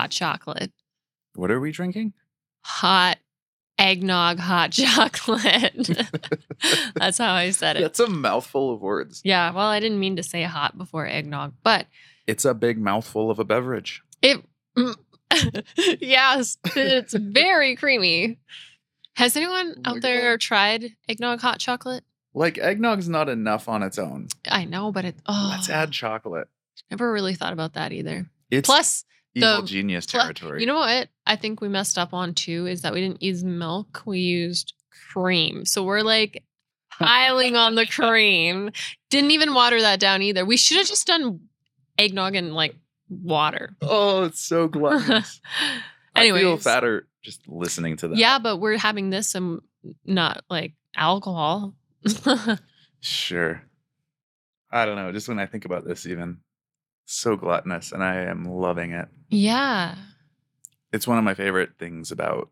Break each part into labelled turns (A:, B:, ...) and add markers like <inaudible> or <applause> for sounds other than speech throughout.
A: hot chocolate.
B: What are we drinking?
A: Hot eggnog hot <laughs> chocolate. <laughs> That's how I said it.
B: That's a mouthful of words.
A: Yeah, well, I didn't mean to say hot before eggnog, but
B: It's a big mouthful of a beverage.
A: it mm, <laughs> yes, it's very creamy. Has anyone
B: Oh
A: out there tried eggnog hot chocolate?
B: Like eggnog's not enough on its own.
A: I know, but it oh
B: Let's add chocolate.
A: never really thought about that either.
B: It's
A: Plus,
B: evil
A: the-
B: genius territory.
A: You know what? I think we messed up on too is that we didn't use milk. We used cream. So we're like piling on the cream. Didn't even water that down either. We should have just done eggnog and like water.
B: oh, it's so gluttonous. <laughs> I feel fatter just listening to that.
A: Yeah, but we're having this and not like alcohol. <laughs>
B: Sure. I don't know. Just when I think about this, even so gluttonous, and I am loving it.
A: Yeah.
B: It's one of my favorite things about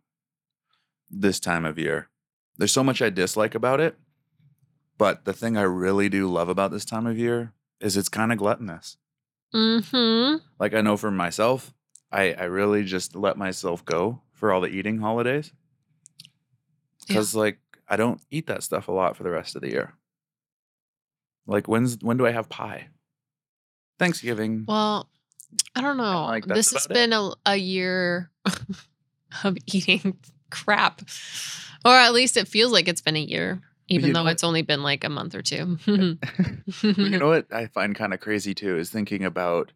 B: this time of year. There's so much I dislike about it, but the thing I really do love about this time of year is it's kind of gluttonous.
A: Mm-hmm.
B: Like I know for myself, I I really just let myself go for all the eating holidays
A: Yeah.
B: because like I don't eat that stuff a lot for the rest of the year. Like when's when do I have pie? Thanksgiving.
A: Well, I don't know.
B: like,
A: this has been a, a year <laughs> of eating <laughs> crap. Or at least it feels like it's been a year, even
B: you
A: though it's only been like a month or two. <laughs>
B: you know what I find kind of crazy too is thinking about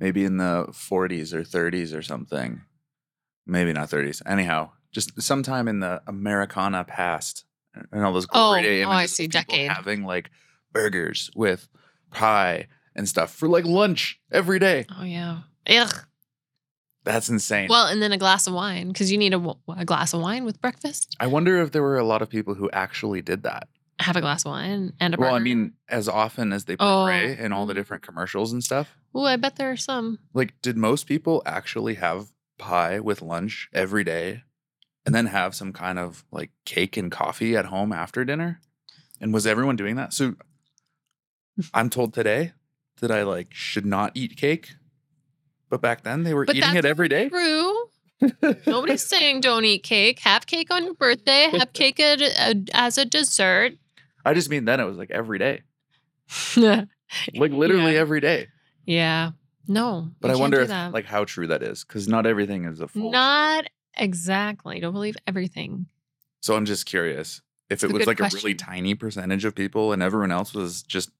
B: maybe in the 40s or 30s or something. Maybe not 30s. Anyhow, just sometime in the Americana past and all those
A: Oh,
B: great
A: oh, oh I
B: images of
A: see,
B: people
A: decade.
B: having like burgers with pie and stuff for like lunch every day.
A: oh, yeah. Ugh.
B: That's insane.
A: Well, and then a glass of wine because you need a glass of wine with breakfast.
B: I wonder if there were a lot of people who actually did that.
A: Have a glass of wine and a
B: Well, I mean, as often as they
A: Oh.
B: in all the
A: Mm.
B: different commercials and stuff.
A: oh, I bet there are some.
B: Like, did most people actually have pie with lunch every day and then have some kind of like cake and coffee at home after dinner? And was everyone doing that? So I'm told today that I like should not eat cake. But back then they were
A: But
B: eating it every day.
A: True. <laughs> Nobody's saying don't eat cake. Have cake on your birthday. Have <laughs> cake at, uh, as a dessert.
B: I just mean then it was like every day. <laughs> Like literally
A: Yeah.
B: every day.
A: Yeah. No.
B: But I wonder if like how true that is because not everything is a full.
A: not exactly. Don't believe everything.
B: So I'm just curious if
A: It's
B: it was like a really tiny percentage of people and everyone else was just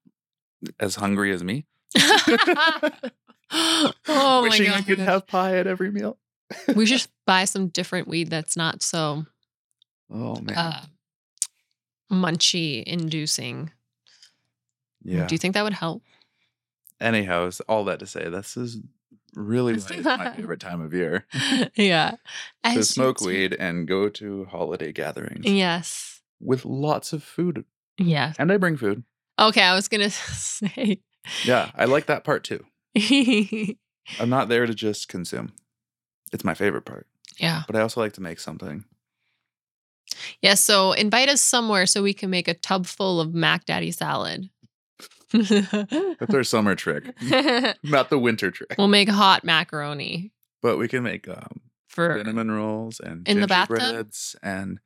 B: as hungry as me, <laughs>
A: oh my
B: wishing
A: god.
B: I could have pie at every meal.
A: we should <laughs> buy some different weed that's not so
B: Oh man,
A: uh, munchy inducing.
B: yeah.
A: Do you think that would help?
B: Anyhow, it's all that to say, this is really my <laughs> favorite time of year
A: yeah.
B: to
A: As
B: smoke weed and go to holiday gatherings
A: Yes.
B: with lots of food.
A: Yes.
B: And I bring food.
A: Okay, I was gonna <laughs> say.
B: Yeah, I like that part too. <laughs> I'm not there to just consume. It's my favorite part, Yeah. but I also like to make something.
A: Yeah. So invite us somewhere so we can make a tub full of Mac Daddy salad.
B: That's our summer trick, <laughs> not the winter trick.
A: we'll make hot macaroni
B: But we can make um,
A: for.
B: cinnamon rolls and
A: In the bathtub?
B: gingerbreads and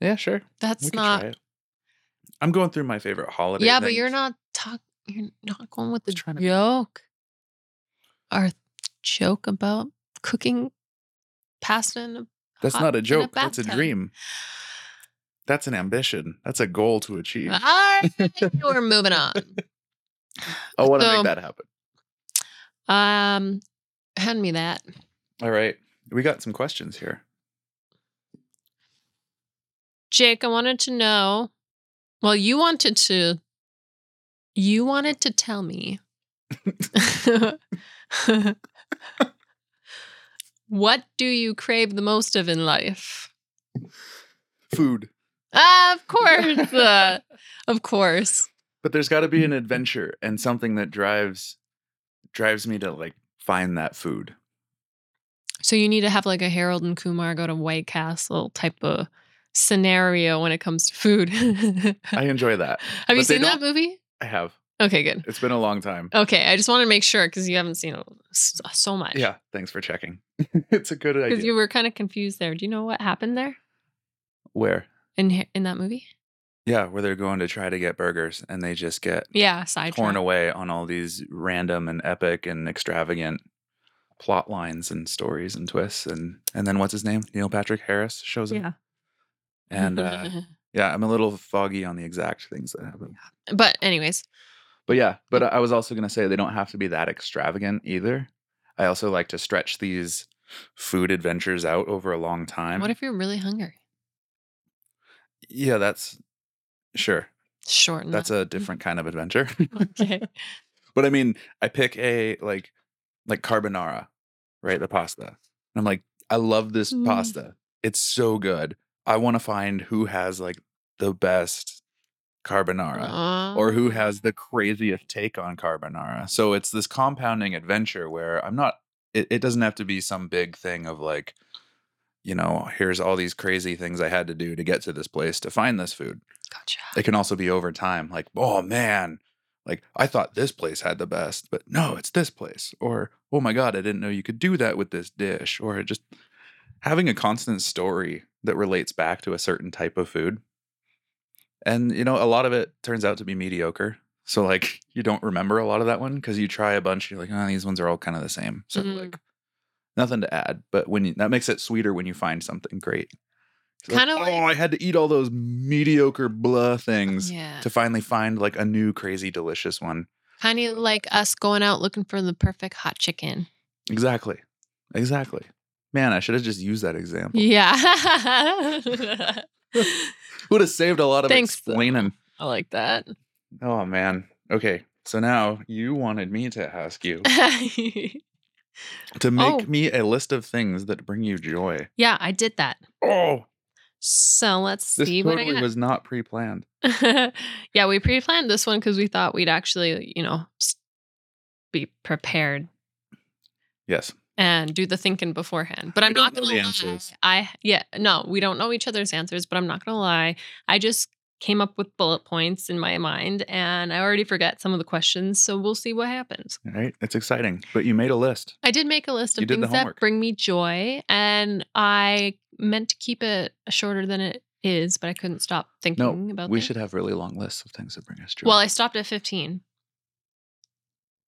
B: yeah, sure,
A: That's not.
B: I'm going through my favorite holiday.
A: Yeah, but you're not talk. You're not going with the
B: trying to
A: joke. Our joke about cooking pasta in a
B: That's
A: hot-
B: not a joke. That's a dream. That's an ambition. That's a goal to achieve.
A: All right, we're <laughs> moving on.
B: I want to
A: so-
B: make that happen.
A: Um, hand me that.
B: All right, we got some questions here.
A: Jake, I wanted to know. Well, you wanted to. You wanted to tell me. <laughs> what do you crave the most of in life?
B: Food,
A: Ah, of <laughs> course. uh, of course.
B: but there's got to be an adventure and something that drives drives me to like find that food.
A: So you need to have like a Harold and Kumar go to White Castle type of scenario when it comes to food.
B: I <laughs> enjoy that.
A: have you
B: but they
A: seen that movie?
B: I have.
A: Okay, good.
B: It's been a long time.
A: Okay, I just want to make sure because you haven't seen it so much.
B: Yeah, thanks for checking. <laughs> it's a good idea.
A: because you were kind of confused there. Do you know what happened there
B: Where?
A: in in that movie?
B: Yeah, where they're going to try to get burgers and they just get
A: Yeah, side
B: torn away on all these random and epic and extravagant plot lines and stories and twists and and then what's his name? Neil Patrick Harris shows up.
A: Yeah.
B: And <laughs> uh yeah, I'm a little foggy on the exact things that happen.
A: but anyways,
B: But yeah, but I was also going to say they don't have to be that extravagant either. I also like to stretch these food adventures out over a long time.
A: what if you're really hungry?
B: yeah, that's sure.
A: Shorten.
B: That's a different kind of adventure. <laughs>
A: okay. <laughs>
B: but I mean, I pick a like like carbonara, right? The pasta. And I'm like, I love this
A: Mm.
B: pasta. It's so good. I want to find who has like the best carbonara or who
A: Uh,
B: has the craziest take on carbonara. So it's this compounding adventure where I'm not it, it doesn't have to be some big thing of like, you know, here's all these crazy things I had to do to get to this place to find this food.
A: Gotcha.
B: It can also be over time, like, oh man, like I thought this place had the best, but no, it's this place. Or, oh my God, I didn't know you could do that with this dish. Or it just having a constant story that relates back to a certain type of food. And, you know, a lot of it turns out to be mediocre. So, like, you don't remember a lot of that one because you try a bunch, you're like, oh, these ones are all kind of the same. So,
A: Mhm.
B: like, nothing to add. But when you, that makes it sweeter when you find something great.
A: Kinda like-
B: oh, I had to eat all those mediocre blah things
A: Yeah.
B: to finally find like a new crazy delicious one.
A: Kind of like us going out looking for the perfect hot chicken.
B: Exactly. Exactly. Man, I should have just used that example.
A: Yeah. <laughs>
B: Would have saved a lot of
A: Thanks, though.
B: explaining.
A: I like that.
B: Oh man. Okay. So now you wanted me to ask you <laughs> to oh. make
A: Oh.
B: me a list of things that bring you joy.
A: yeah, I did that.
B: Oh,
A: So let's
B: this
A: see I
B: totally was not pre-planned. <laughs>
A: yeah, we pre-planned this one because we thought we'd actually, you know, be prepared
B: Yes.
A: And do the thinking beforehand. But I'm
B: don't
A: gonna
B: the
A: lie.
B: answers.
A: I yeah, no, we don't know each other's answers, but I'm not gonna lie. I just came up with bullet points in my mind and I already forgot some of the questions, so we'll see what happens.
B: All right. It's exciting. But you made a list.
A: I did make a list of things that bring me joy, and I meant to keep it shorter than it is, but I couldn't stop thinking
B: No,
A: about
B: we
A: things.
B: should have really long lists of things that bring us joy.
A: Well, I stopped at 15.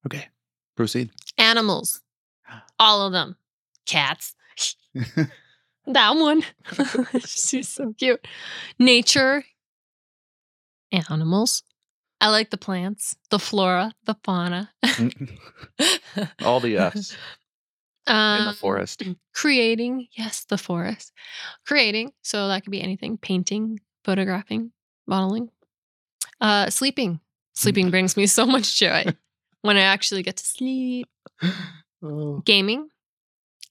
B: okay. Proceed.
A: Animals. All of them. Cats. <laughs> That one. <laughs> She's so cute. Nature. Animals. I like the plants, the flora, the fauna. <laughs>
B: All the F's in the
A: Um,
B: forest.
A: Creating. Yes, the forest. Creating. So that could be anything painting, photographing, modeling. Uh, sleeping. Sleeping brings me so much joy when I actually get to sleep.
B: Oh.
A: Gaming.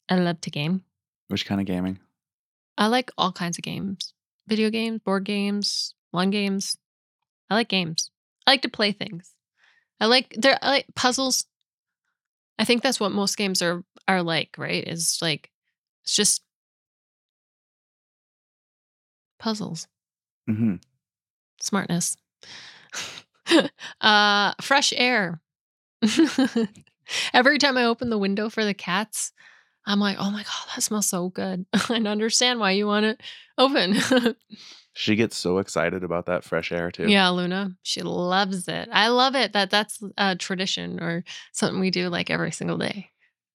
A: I love to game.
B: Which kind of gaming?
A: I like all kinds of games video games, board games, lawn games. I like games. I like to play things. I like they're I like puzzles. I think that's what most games are are like, right? Is like it's just puzzles,
B: hmm
A: smartness. <laughs> uh fresh air. <laughs> <laughs> Every time I open the window for the cats, I'm like, oh my God, that smells so good. <laughs> I understand why you want it open. <laughs>
B: She gets so excited about that fresh air too.
A: yeah, Luna, she loves it. I love it that that's a tradition or something we do like every single day.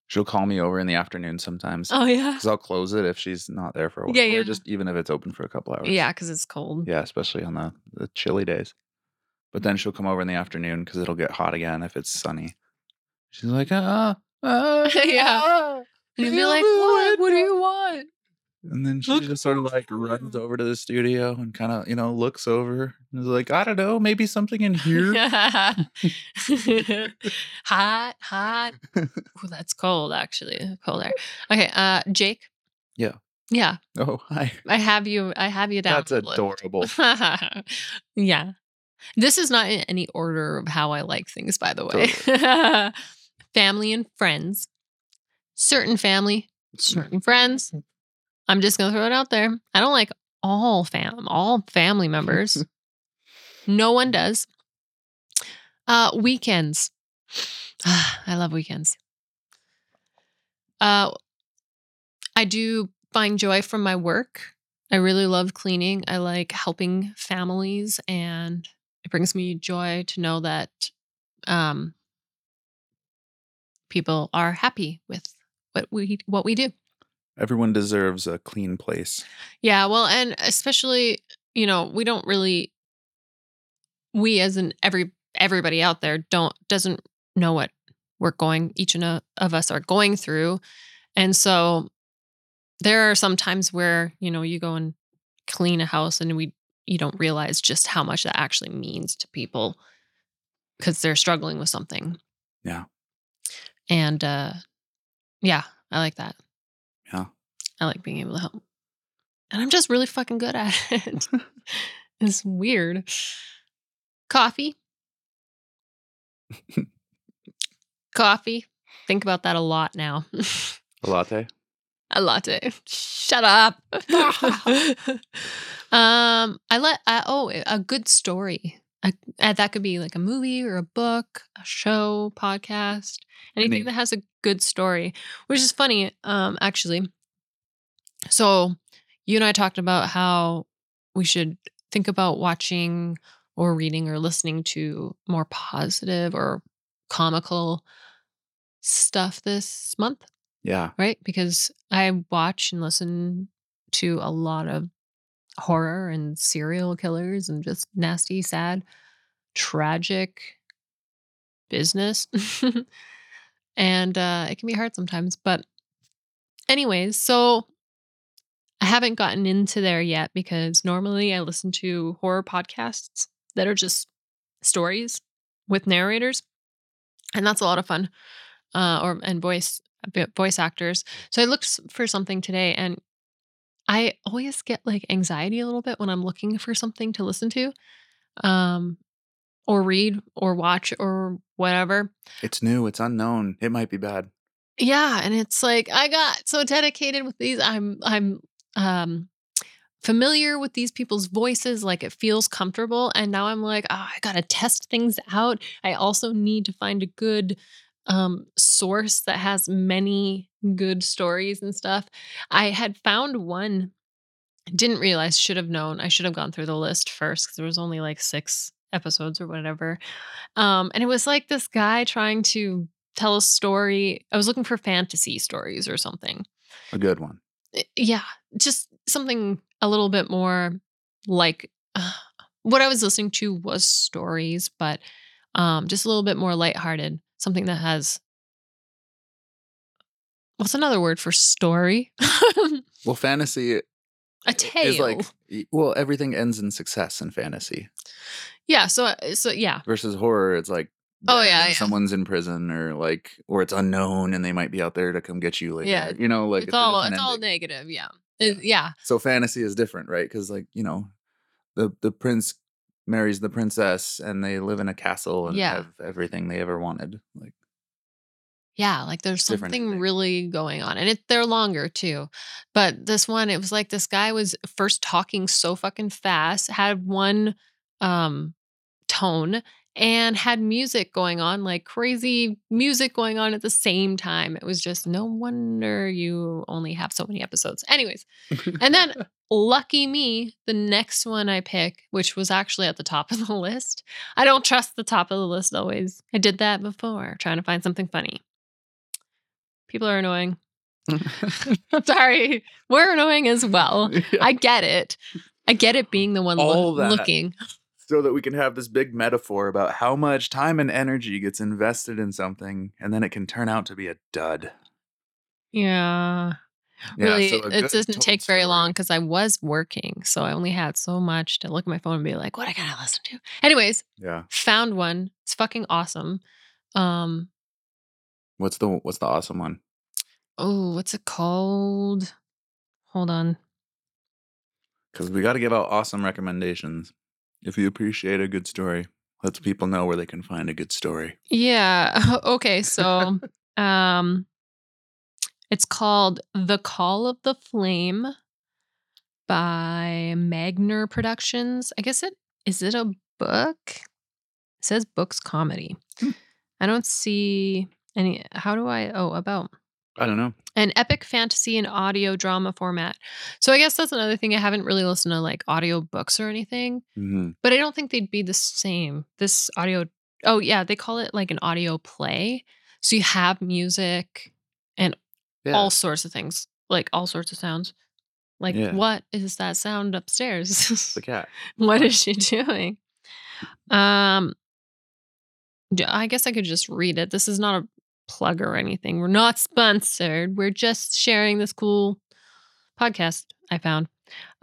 B: She'll call me over in the afternoon sometimes.
A: Oh, yeah.
B: Because I'll close it if she's not there for a while.
A: Yeah,
B: Or
A: yeah.
B: just even if it's open for a couple hours.
A: Yeah, because it's cold.
B: Yeah, especially on the, the chilly days. But then she'll come over in the afternoon because it'll get hot again if it's sunny. She's like, ah, ah, <laughs>
A: Yeah.
B: ah,
A: And you'll be like, what? What do you want?
B: And then she just sort of like runs over to the studio and kind of, you know, looks over and is like, I don't know, maybe something in here. <laughs>
A: hot, hot. <laughs> Ooh, that's cold, actually. Cold air. Okay, uh, Jake.
B: Yeah.
A: Yeah,
B: oh, hi.
A: I have you. I have you down.
B: That's
A: for the list.
B: adorable.
A: yeah. This is not in any order of how I like things, by the way. Family and friends. Certain family, certain friends. I'm just gonna throw it out there. I don't like all fam, all family members. <laughs> no one does. Uh, weekends. <sighs> I love weekends. Uh, I do find joy from my work. I really love cleaning. I like helping families, and it brings me joy to know that um, people are happy with what we what we do.
B: Everyone deserves a clean place.
A: Yeah, well, and especially, you know, we don't really we as in every everybody out there don't doesn't know what we're going each and a, of us are going through. And so there are some times where, you know, you go and clean a house and we you don't realize just how much that actually means to people because they're struggling with something.
B: Yeah.
A: And uh yeah, I like that.
B: Yeah.
A: I like being able to help. And I'm just really fucking good at <laughs> it. it's weird. Coffee. <laughs> Coffee. Think about that a lot now.
B: A latte. <laughs>
A: a latte. Shut up. um, I let uh, oh a good story. A, uh, that could be like a movie or a book, a show, podcast, anything
B: Any-
A: that has a good story, which is funny. Um, actually, so you and I talked about how we should think about watching or reading or listening to more positive or comical stuff this month
B: Yeah.
A: right? Because I watch and listen to a lot of horror and serial killers and just nasty, sad, tragic business. <laughs> and uh, it can be hard sometimes. But, anyways, so I haven't gotten into there yet because normally I listen to horror podcasts that are just stories with narrators. And that's a lot of fun. Uh, or and voice voice actors. So I looked for something today and I always get like anxiety a little bit when I'm looking for something to listen to um or read or watch or whatever.
B: It's new. It's unknown. It might be bad.
A: Yeah, and it's like I got so dedicated with these I'm I'm um familiar with these people's voices like it feels comfortable and now I'm like, oh, I got to test things out. I also need to find a good um source that has many good stories and stuff. I had found one didn't realize should have known. I should have gone through the list first cuz there was only like 6 episodes or whatever. Um and it was like this guy trying to tell a story. I was looking for fantasy stories or something.
B: A good one.
A: Eh, Yeah, just something a little bit more like uh, what I was listening to was stories, but um, just a little bit more lighthearted. Something that has what's another word for story? <laughs>
B: Well, fantasy
A: a tale.
B: is like well, everything ends in success in fantasy.
A: yeah. So uh, so yeah.
B: Versus horror, it's like
A: Oh, yeah, yeah.
B: someone's in prison or like or it's unknown and they might be out there to come get you later.
A: Yeah.
B: You know, like
A: it's
B: a
A: all it's all negative. Yeah. It- yeah.
B: So fantasy is different, right? Because like you know, the the prince marries the princess and they live in a castle and
A: Yeah.
B: have everything they ever wanted. Like
A: Yeah, like there's
B: Different
A: something really going on. And it they're longer too. But this one, it was like this guy was first talking so fucking fast, had one um tone and had music going on, like crazy music going on at the same time. It was just no wonder you only have so many episodes. Anyways, <laughs> and then lucky me, the next one I pick, which was actually at the top of the <laughs> list. I don't trust the top of the list always. I did that before, trying to find something funny. People are annoying. I'm <laughs> <laughs> sorry. We're annoying as well.
B: Yeah.
A: I get it. I get it being the one
B: that.
A: looking.
B: so that we can have this big metaphor about how much time and energy gets invested in something and then it can turn out to be a dud.
A: Yeah.
B: Yeah,
A: really,
B: so
A: it doesn't take very
B: story.
A: long because I was working. So I only had so much to look at my phone and be like, what I gotta listen to. Anyways,
B: Yeah.
A: found one. It's fucking awesome. Um,
B: What's the what's the awesome one?
A: oh, what's it called? Hold on.
B: Because we got to give out awesome recommendations. If you appreciate a good story, let the people know where they can find a good story.
A: Yeah. <laughs> <laughs> Okay. So um it's called The Call of the Flame by Magner Productions. I guess it is it a book? It says books comedy.
B: Hmm.
A: I don't see any. How do I? Oh, about
B: I don't know.
A: an epic fantasy and audio drama format. So I guess that's another thing. I haven't really listened to like audio books or anything,
B: Mhm.
A: but I don't think they'd be the same. This audio. Oh yeah, they call it like an audio play. So you have music and
B: Yeah.
A: all sorts of things, like all sorts of sounds. Like
B: Yeah.
A: what is that sound upstairs?
B: the cat. <laughs>
A: what is she doing? Um, I guess I could just read it. This is not a plug or anything. We're not sponsored. We're just sharing this cool podcast I found.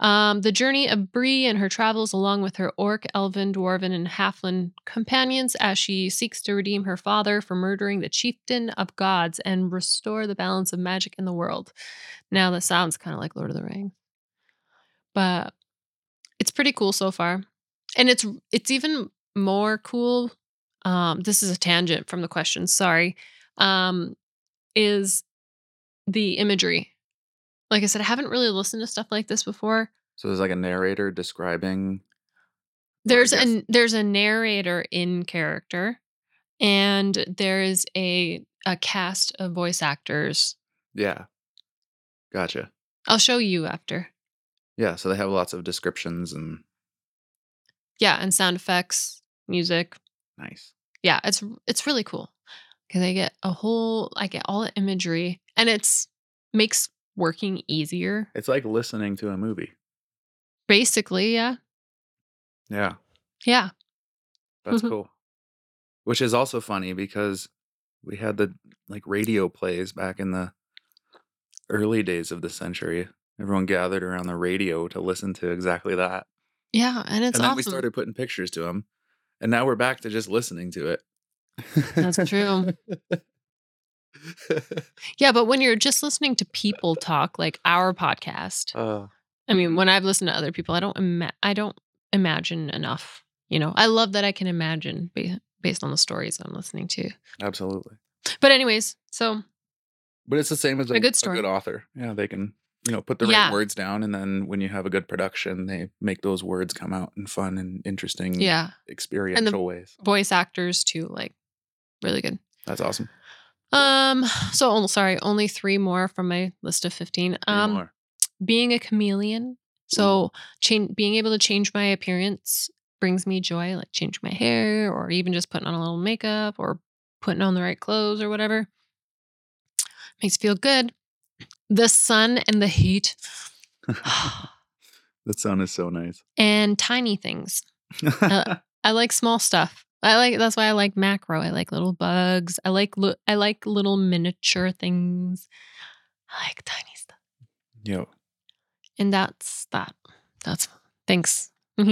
A: Um, the journey of Bree and her travels along with her orc, elven, dwarven, and halfling companions as she seeks to redeem her father for murdering the chieftain of gods and restore the balance of magic in the world. Now that sounds kind of like Lord of the Rings, but it's pretty cool so far, and it's it's even more cool. Um, this is a tangent from the question. Sorry. Um, is the imagery like I said, I haven't really listened to stuff like this before.
B: So there's like a narrator describing.
A: There's a there's a narrator in character, and there is a a cast of voice actors.
B: Yeah. Gotcha.
A: I'll show you after.
B: Yeah. So they have lots of descriptions and
A: Yeah, and sound effects, music.
B: nice.
A: Yeah, it's it's really cool because I get a whole I get all the imagery, and it's makes working easier.
B: It's like listening to a movie.
A: Basically, yeah,
B: Yeah.
A: yeah.
B: That's
A: Mhm.
B: cool. Which is also funny because we had the like radio plays back in the early days of the century. Everyone gathered around the radio to listen to exactly that.
A: Yeah, and it's
B: and then
A: awesome.
B: we started putting pictures to them. And now we're back to just listening to it.
A: That's true. Yeah, but when you're just listening to people talk, like our podcast,
B: uh,
A: I mean, when I've listened to other people, I don't ima- I don't imagine enough. You know, I love that I can imagine ba- based on the stories I'm listening to.
B: absolutely.
A: But anyways, so
B: But it's the same as a,
A: A good
B: a
A: story.
B: good author. Yeah, they can, you know, put the
A: Yeah.
B: right words down. And then when you have a good production, they make those words come out in fun and interesting,
A: yeah,
B: experiential ways.
A: voice actors too, like really good.
B: That's awesome.
A: Um, so oh, sorry, only three more from my list of fifteen.
B: Three
A: Um,
B: more.
A: being a chameleon. So change being able to change my appearance brings me joy, like change my hair or even just putting on a little makeup or putting on the right clothes or whatever. Makes feel good. The sun and the heat <laughs> <sighs>
B: that sun is so nice.
A: and tiny things. <laughs> Uh, I like small stuff. I like that's why I like macro. I like little bugs. I like li- I like little miniature things. I like tiny stuff.
B: Yo,
A: And that's that. That's thanks. <laughs> I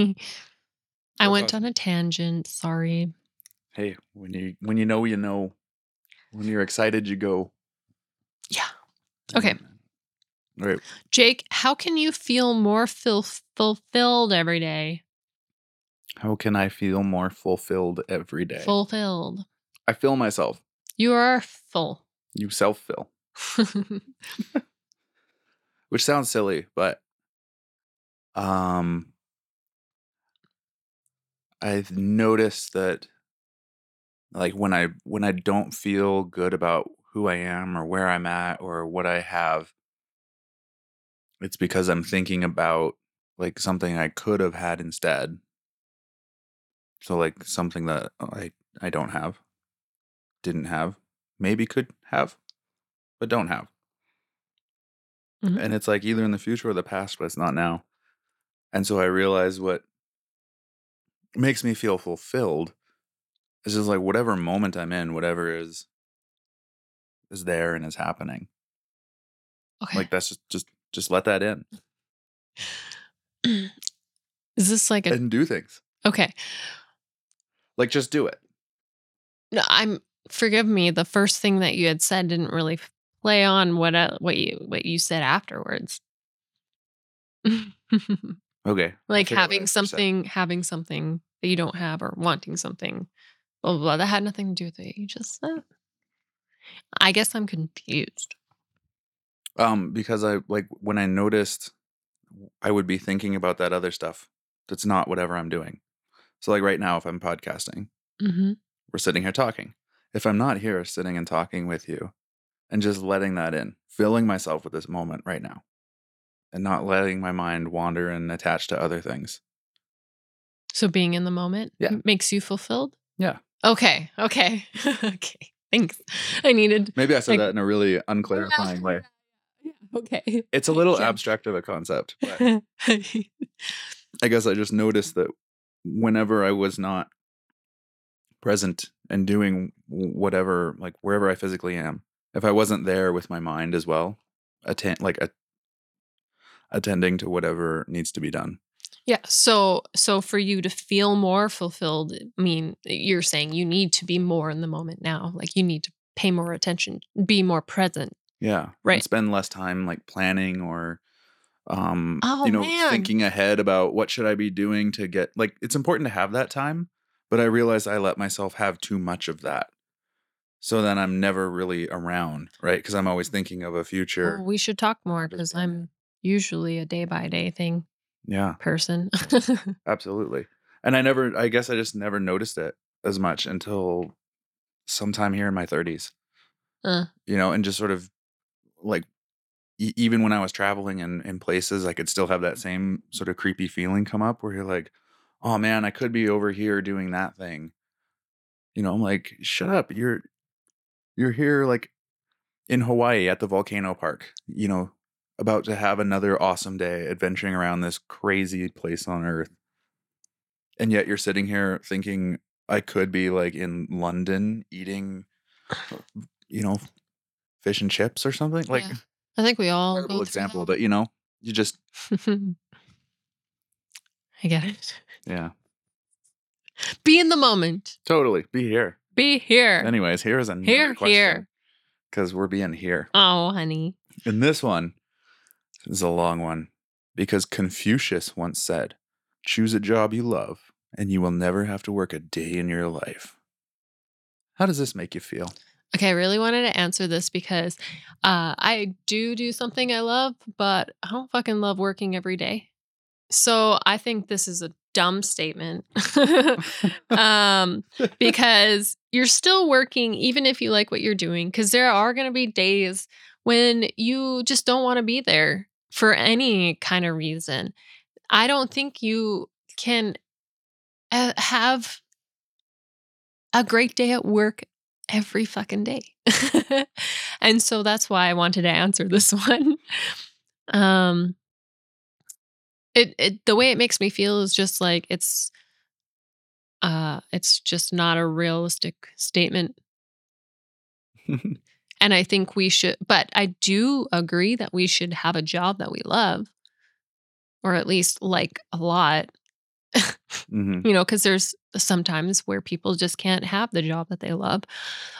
B: That's
A: went
B: awesome.
A: on a tangent. Sorry.
B: hey, when you when you know, you know. When you're excited, you go.
A: Yeah. Okay.
B: All right.
A: Jake, how can you feel more ful- fulfilled every day?
B: How can I feel more fulfilled every day?
A: Fulfilled.
B: I fill myself.
A: You are full.
B: You self fill, <laughs> which sounds silly, but um, I've noticed that like when I when I don't feel good about who I am or where I'm at or what I have, it's because I'm thinking about like something I could have had instead. So like something that I I don't have, didn't have, maybe could have, but don't have.
A: Mhm.
B: And it's like either in the future or the past, but it's not now. And so I realize what makes me feel fulfilled is just like whatever moment I'm in, whatever is is there and is happening.
A: okay.
B: Like that's just just just let that in <clears throat>
A: Is this like a
B: and do things.
A: okay?
B: Like just do it.
A: No, I'm forgive me. The first thing that you had said didn't really play on what uh, what you what you said afterwards. <laughs>
B: Okay.
A: Like
B: take what I
A: having something having something that you don't have or wanting something blah blah blah that had nothing to do with it you just said i guess i'm confused
B: Um, because I like when I noticed I would be thinking about that other stuff that's not whatever I'm doing. So like right now, if I'm podcasting,
A: hmm
B: We're sitting here talking. If I'm not here sitting and talking with you and just letting that in, filling myself with this moment right now and not letting my mind wander and attach to other things.
A: So being in the moment
B: Yeah.
A: makes you fulfilled?
B: Yeah.
A: Okay. Okay. <laughs> okay. Thanks. I needed.
B: Maybe I said
A: Like-
B: that in a really unclarifying way.
A: Yeah. Okay.
B: It's a little
A: Yeah.
B: abstract of a concept, but <laughs> I guess I just noticed that whenever I was not present and doing whatever, like wherever I physically am, if I wasn't there with my mind as well, attend like a, attending to whatever needs to be done.
A: yeah. So, so for you to feel more fulfilled, I mean, you're saying you need to be more in the moment now. Like you need to pay more attention, be more present.
B: Yeah. and
A: Right.
B: spend less time like planning or um
A: Oh,
B: you know
A: man.
B: thinking ahead about what should I be doing to get like it's important to have that time, but I realize I let myself have too much of that. So then I'm never really around, right? Because I'm always thinking of a future.
A: Oh, we should talk more because I'm usually a day by day thing
B: Yeah,
A: person. <laughs>
B: absolutely. And I never I guess I just never noticed it as much until sometime here in my 30s.
A: Uh.
B: You know, and just sort of like e- even when I was traveling in, in places, I could still have that same sort of creepy feeling come up where you're like, oh man, I could be over here doing that thing. You know, I'm like, shut up. You're you're here like in Hawaii at the volcano park, you know, about to have another awesome day adventuring around this crazy place on earth. And yet you're sitting here thinking I could be like in London eating <laughs> you know, fish and chips or something. Like
A: Yeah. I think we all
B: terrible
A: go
B: example,
A: through
B: but you know, you just. <laughs>
A: I get it.
B: yeah,
A: Be in the moment.
B: totally be here.
A: Be here.
B: Anyways, here's another
A: Here,
B: question
A: here.
B: because we're being here.
A: Oh, honey.
B: And this one is a long one because Confucius once said, "Choose a job you love, and you will never have to work a day in your life." How does this make you feel?
A: Okay, I really wanted to answer this because uh, I do do something I love, but I don't fucking love working every day. So I think this is a dumb statement <laughs> <laughs> um, because you're still working even if you like what you're doing, because there are going to be days when you just don't want to be there for any kind of reason. I don't think you can uh, have a great day at work every fucking day. <laughs> and so that's why I wanted to answer this <laughs> one. Um it, it the way it makes me feel is just like it's uh it's just not a realistic statement <laughs> and I think we should but I do agree that we should have a job that we love or at least like a lot
B: hmm
A: you know because there's sometimes where people just can't have the job that they love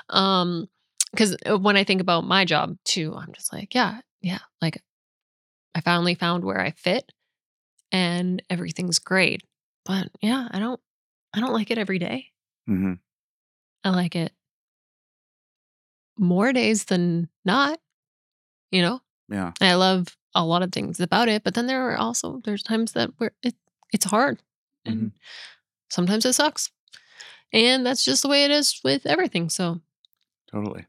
A: um because when i think about my job too i'm just like yeah yeah like i finally found where i fit and everything's great but yeah i don't i don't like it every day
B: Mm-hmm.
A: i like it more days than not you know
B: Yeah.
A: i love a lot of things about it but then there are also there's times that where it it's hard and sometimes it sucks and that's just the way it is with everything so
B: Totally.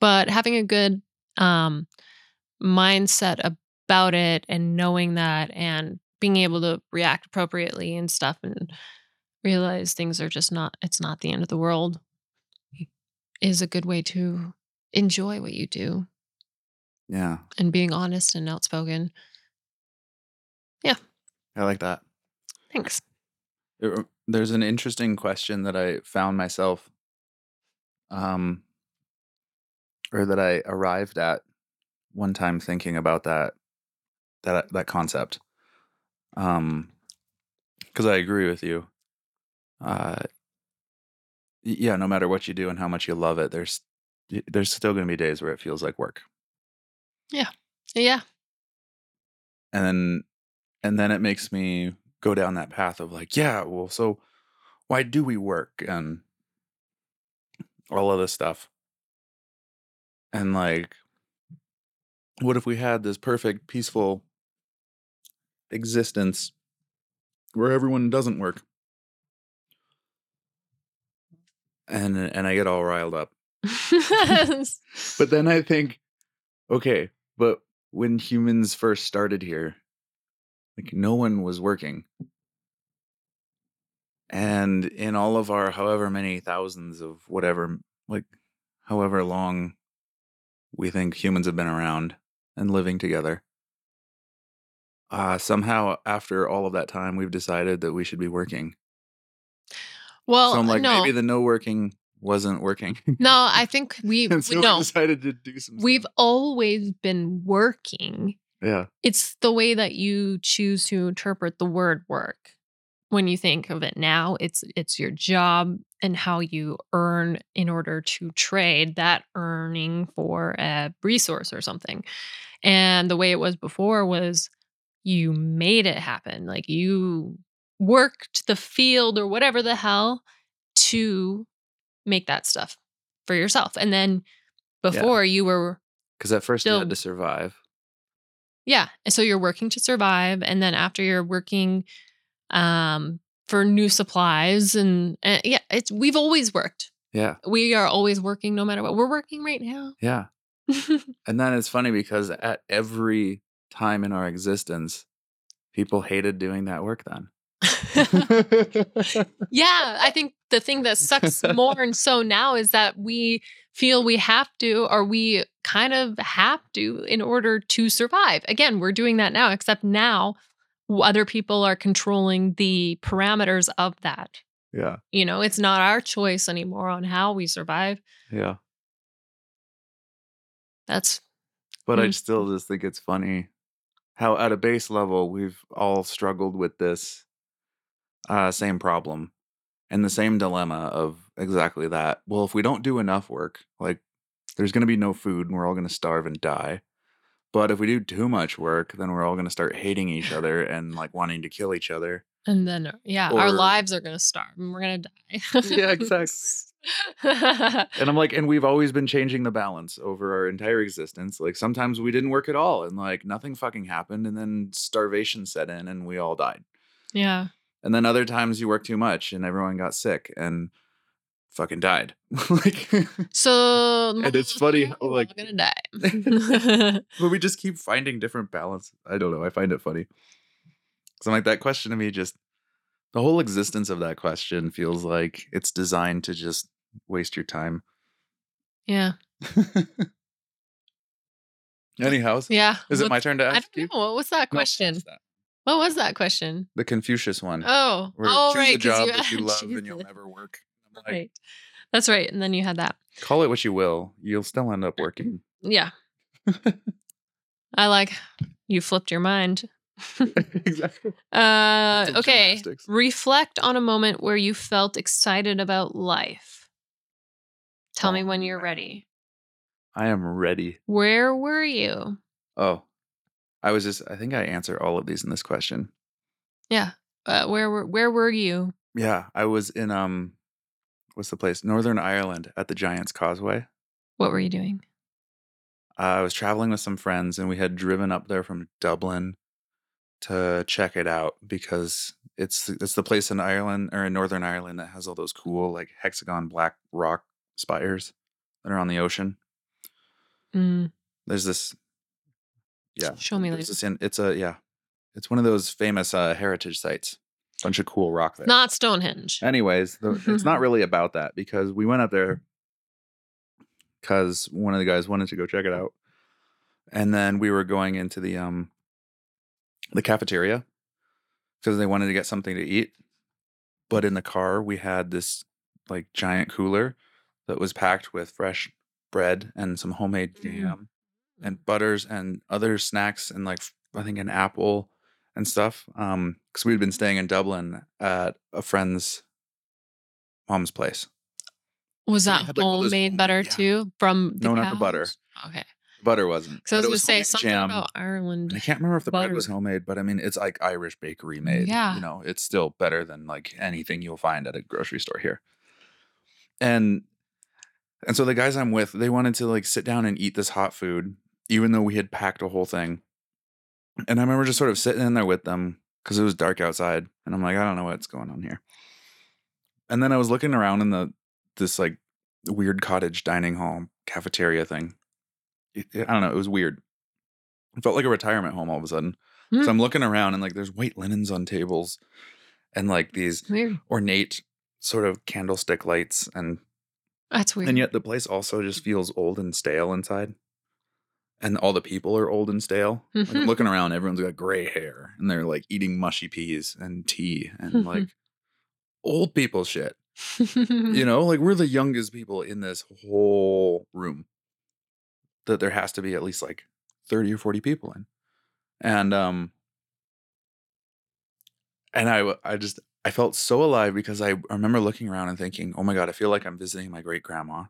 A: but having a good um mindset about it and knowing that and being able to react appropriately and stuff and realize things are just not it's not the end of the world is a good way to enjoy what you do
B: Yeah.
A: and being honest and outspoken Yeah.
B: I like that.
A: thanks
B: There- there's an interesting question that I found myself, um, or that I arrived at one time thinking about that that that concept. Um, because I agree with you. Uh, yeah, no matter what you do and how much you love it, there's there's still going to be days where it feels like work,
A: Yeah.
B: yeah and then and then it makes me go down that path of like, yeah, well, so why do we work and all of this stuff? And like, what if we had this perfect, peaceful existence where everyone doesn't work? and and I get all riled up. <laughs> But then I think, okay, but when humans first started here, like no one was working. And in all of our however many thousands of whatever, like however long we think humans have been around and living together, uh, somehow after all of that time, we've decided that we should be working.
A: well,
B: so I'm like,
A: no,
B: maybe the no working wasn't working.
A: no. I <laughs> think we
B: so
A: no.
B: we decided to do some.
A: We've always been working.
B: Yeah,
A: It's the way that you choose to interpret the word work. When you think of it now, it's it's your job and how you earn in order to trade that earning for a resource or something. And the way it was before was you made it happen. Like you worked the field or whatever the hell to make that stuff for yourself. And then before you were
B: because at first you had to survive.
A: Yeah. And so you're working to survive. And then after you're working um, for new supplies and, and yeah, it's we've always worked.
B: Yeah,
A: We are always working no matter what. We're working right now.
B: yeah. <laughs> And then it's funny because at every time in our existence, people hated doing that work then. <laughs>
A: yeah. I think the thing that sucks more and so now is that we feel we have to, or we kind of have to in order to survive. Again, we're doing that now, except now other people are controlling the parameters of that.
B: yeah,
A: You know, it's not our choice anymore on how we survive.
B: yeah.
A: That's
B: But I
A: Mm.
B: still just think it's funny how, at a base level, we've all struggled with this uh, same problem and the same dilemma of exactly that. Well, if we don't do enough work, like there's going to be no food and we're all going to starve and die. But if we do too much work, then we're all going to start hating each other and like wanting to kill each other.
A: and then uh, yeah, our lives are gonna starve and we're gonna die.
B: Yeah, exactly. <laughs> And I'm like, and we've always been changing the balance over our entire existence. Like sometimes we didn't work at all and like nothing fucking happened and then starvation set in and we all died.
A: yeah.
B: And then other times you work too much and everyone got sick and fucking died. <laughs> like
A: So
B: And it's funny how,
A: we're all
B: like-
A: gonna die. <laughs>
B: but <laughs> we just keep finding different balance. I don't know. I find it funny. Cuz I'm like that question to me just the whole existence of that question feels like it's designed to just waste your time.
A: yeah.
B: Anyhow,
A: Yeah.
B: is it my turn to ask?
A: I
B: don't
A: know. What was that question?
B: that.
A: What was that question?
B: The Confucius one.
A: Oh,
B: Where
A: oh
B: choose
A: right.
B: a job
A: you <laughs>
B: that you love and you'll
A: it.
B: never work. I'm like,
A: Right. That's right. And then you had that.
B: Call it what you will. You'll still end up working.
A: Yeah. <laughs> I like you flipped your mind. <laughs>
B: exactly.
A: Uh, okay.
B: gymnastics.
A: Reflect on a moment where you felt excited about life. Tell me
B: Oh,
A: when you're ready.
B: I am ready.
A: Where were you?
B: Oh, I was just, I think I answer all of these in this question.
A: Yeah. Uh, where were where were you?
B: Yeah. I was in, um, what's the place? Northern Ireland at the Giants Causeway.
A: What were you doing?
B: Uh, I was traveling with some friends and we had driven up there from Dublin to check it out because it's it's the place in Ireland or in Northern Ireland that has all those cool like hexagon black rock spires that are on the ocean.
A: Mm,
B: There's this yeah.
A: Show me later.
B: this in, it's a yeah. It's one of those famous uh, heritage sites. Bunch of cool rock there.
A: not Stonehenge.
B: Anyways, the, it's not <laughs> really about that because we went up there because one of the guys wanted to go check it out, and then we were going into the um the cafeteria because they wanted to get something to eat. But in the car, we had this like giant cooler that was packed with fresh bread and some homemade
A: Mm.
B: jam and butters and other snacks and like I think an apple and stuff. Um, because we'd been staying in Dublin at a friend's mom's place.
A: Was that
B: had, like,
A: homemade
B: homemade-
A: butter
B: yeah.
A: too from the
B: No, not the butter.
A: Okay.
B: Butter wasn't.
A: So I was gonna say something
B: jam.
A: about Ireland.
B: And I can't remember if the bread was homemade, but I mean, it's like Irish bakery made.
A: Yeah.
B: You know, it's still better than like anything you'll find at a grocery store here. And and so the guys I'm with, they wanted to like sit down and eat this hot food, even though we had packed a whole thing. And I remember just sort of sitting in there with them because it was dark outside. And I'm like, I don't know what's going on here. And then I was looking around in the this like weird cottage dining hall cafeteria thing. It- it- I don't know. It was weird. It felt like a retirement home all of a sudden.
A: Hmm.
B: So I'm looking around and like there's white linens on tables and like these
A: Weird.
B: ornate sort of candlestick lights and
A: That's weird.
B: and yet the place also just feels old and stale inside. And all the people are old and stale. Like I'm looking around, everyone's got gray hair and they're like eating mushy peas and tea and like old people shit. You <laughs> know, like we're the youngest people in this whole room. That there has to be at least like 30 or 40 people in. And um and I I just I felt so alive because I remember looking around and thinking, "Oh my god, I feel like I'm visiting my great grandma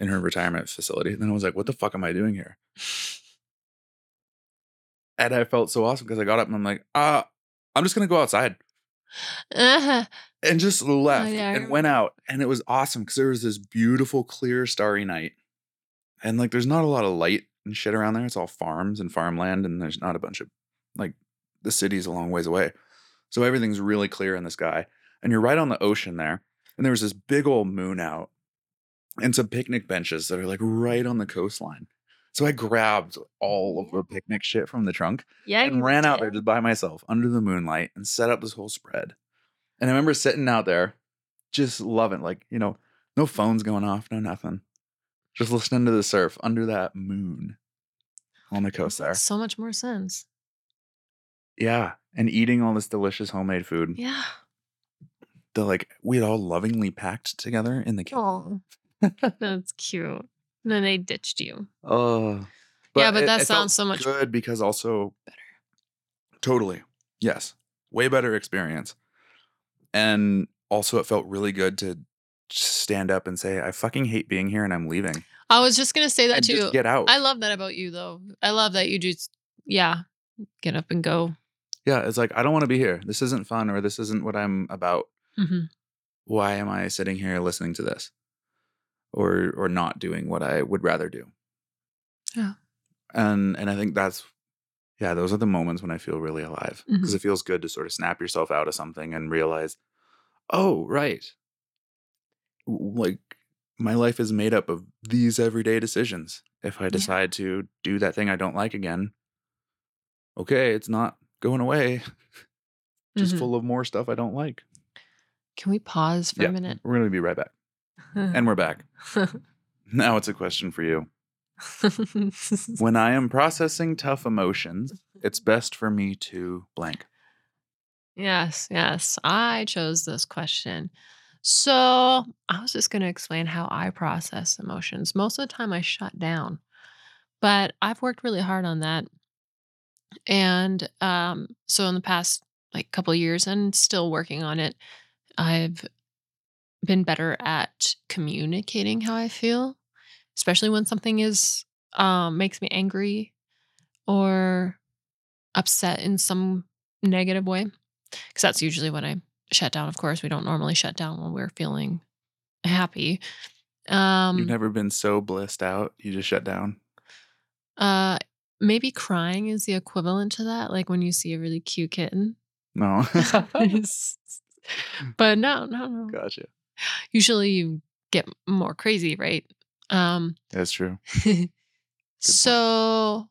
B: in her retirement facility." And then I was like, "What the fuck am I doing here?" And I felt so awesome because I got up and I'm like, "Uh, I'm just going to go outside."
A: uh-huh.
B: and just left
A: yeah,
B: and went out and it was awesome because there was this beautiful clear starry night and like there's not a lot of light and shit around there it's all farms and farmland and there's not a bunch of like the city's a long ways away so everything's really clear in the sky and you're right on the ocean there and there was this big old moon out and some picnic benches that are like right on the coastline so i grabbed all of the picnic shit from the trunk
A: Yeah.
B: and ran out there
A: did.
B: just by myself under the moonlight and set up this whole spread. And I remember sitting out there, just loving, like, you know, no phones going off, no nothing. Just listening to the surf under that moon on the coast there.
A: So much more sense.
B: Yeah. And eating all this delicious homemade food
A: Yeah.
B: that, like, we had all lovingly packed together in the kitchen. <laughs>
A: That's cute. And then they ditched you.
B: Oh.
A: Yeah, but
B: it-
A: that
B: it
A: sounds so much
B: good because also
A: better.
B: Totally. Yes. Way better experience. And also it felt really good to stand up and say, I fucking hate being here and I'm leaving.
A: I was just gonna say that
B: and
A: too.
B: get out.
A: I love that about you though. I love that you just yeah, get up and go.
B: Yeah. It's like, I don't want to be here. This isn't fun or this isn't what I'm about.
A: Mhm.
B: Why am I sitting here listening to this? Or or not doing what I would rather do.
A: Yeah.
B: And and I think that's yeah, those are the moments when I feel really alive. Because
A: Mhm.
B: it feels good to sort of snap yourself out of something and realize, oh, right. Like my life is made up of these everyday decisions. If I decide to do that thing I don't like again, okay, it's not going away. Just
A: Mhm.
B: full of more stuff I don't like.
A: Can we pause for
B: Yeah.
A: a minute?
B: We're going to be right back. And we're back. <laughs> Now it's a question for you. <laughs> When I am processing tough emotions, it's best for me to blank.
A: yes, yes. I chose this question. So I was just going to explain how I process emotions. Most of the time, I shut down, but I've worked really hard on that. And um, so in the past like couple years, and still working on it, I've been better at communicating how I feel, especially when something is um, makes me angry or upset in some negative way. Because that's usually when I shut down. Of course, we don't normally shut down when we're feeling happy. Um,
B: You've never been so blissed out, you just shut down.
A: uh, maybe crying is the equivalent to that, like when you see a really cute kitten.
B: No. <laughs> <laughs>
A: but no, no, no.
B: gotcha.
A: Usually you get more crazy, right? Um,
B: That's true. <laughs>
A: so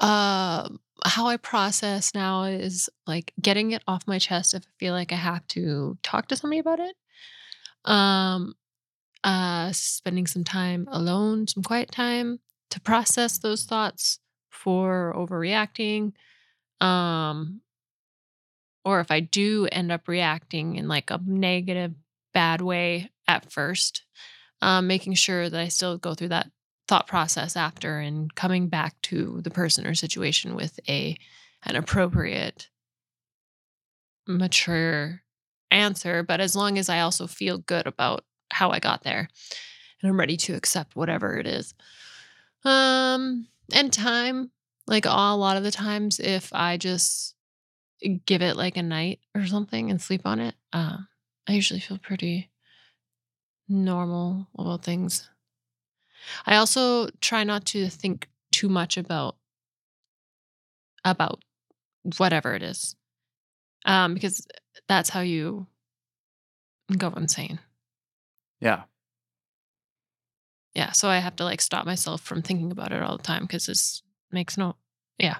A: uh how I process now is like getting it off my chest if I feel like I have to talk to somebody about it. Um uh spending some time alone, some quiet time to process those thoughts for overreacting. Um or if I do end up reacting in like a negative bad way at first, um, making sure that I still go through that thought process after and coming back to the person or situation with a an appropriate mature answer but as long as i also feel good about how i got there and i'm ready to accept whatever it is um and time like a lot of the times if i just give it like a night or something and sleep on it uh, i usually feel pretty normal about things I also try not to think too much about about whatever it is. Um because that's how you go insane.
B: Yeah.
A: Yeah. So I have to like stop myself from thinking about it all the time because this makes no, yeah.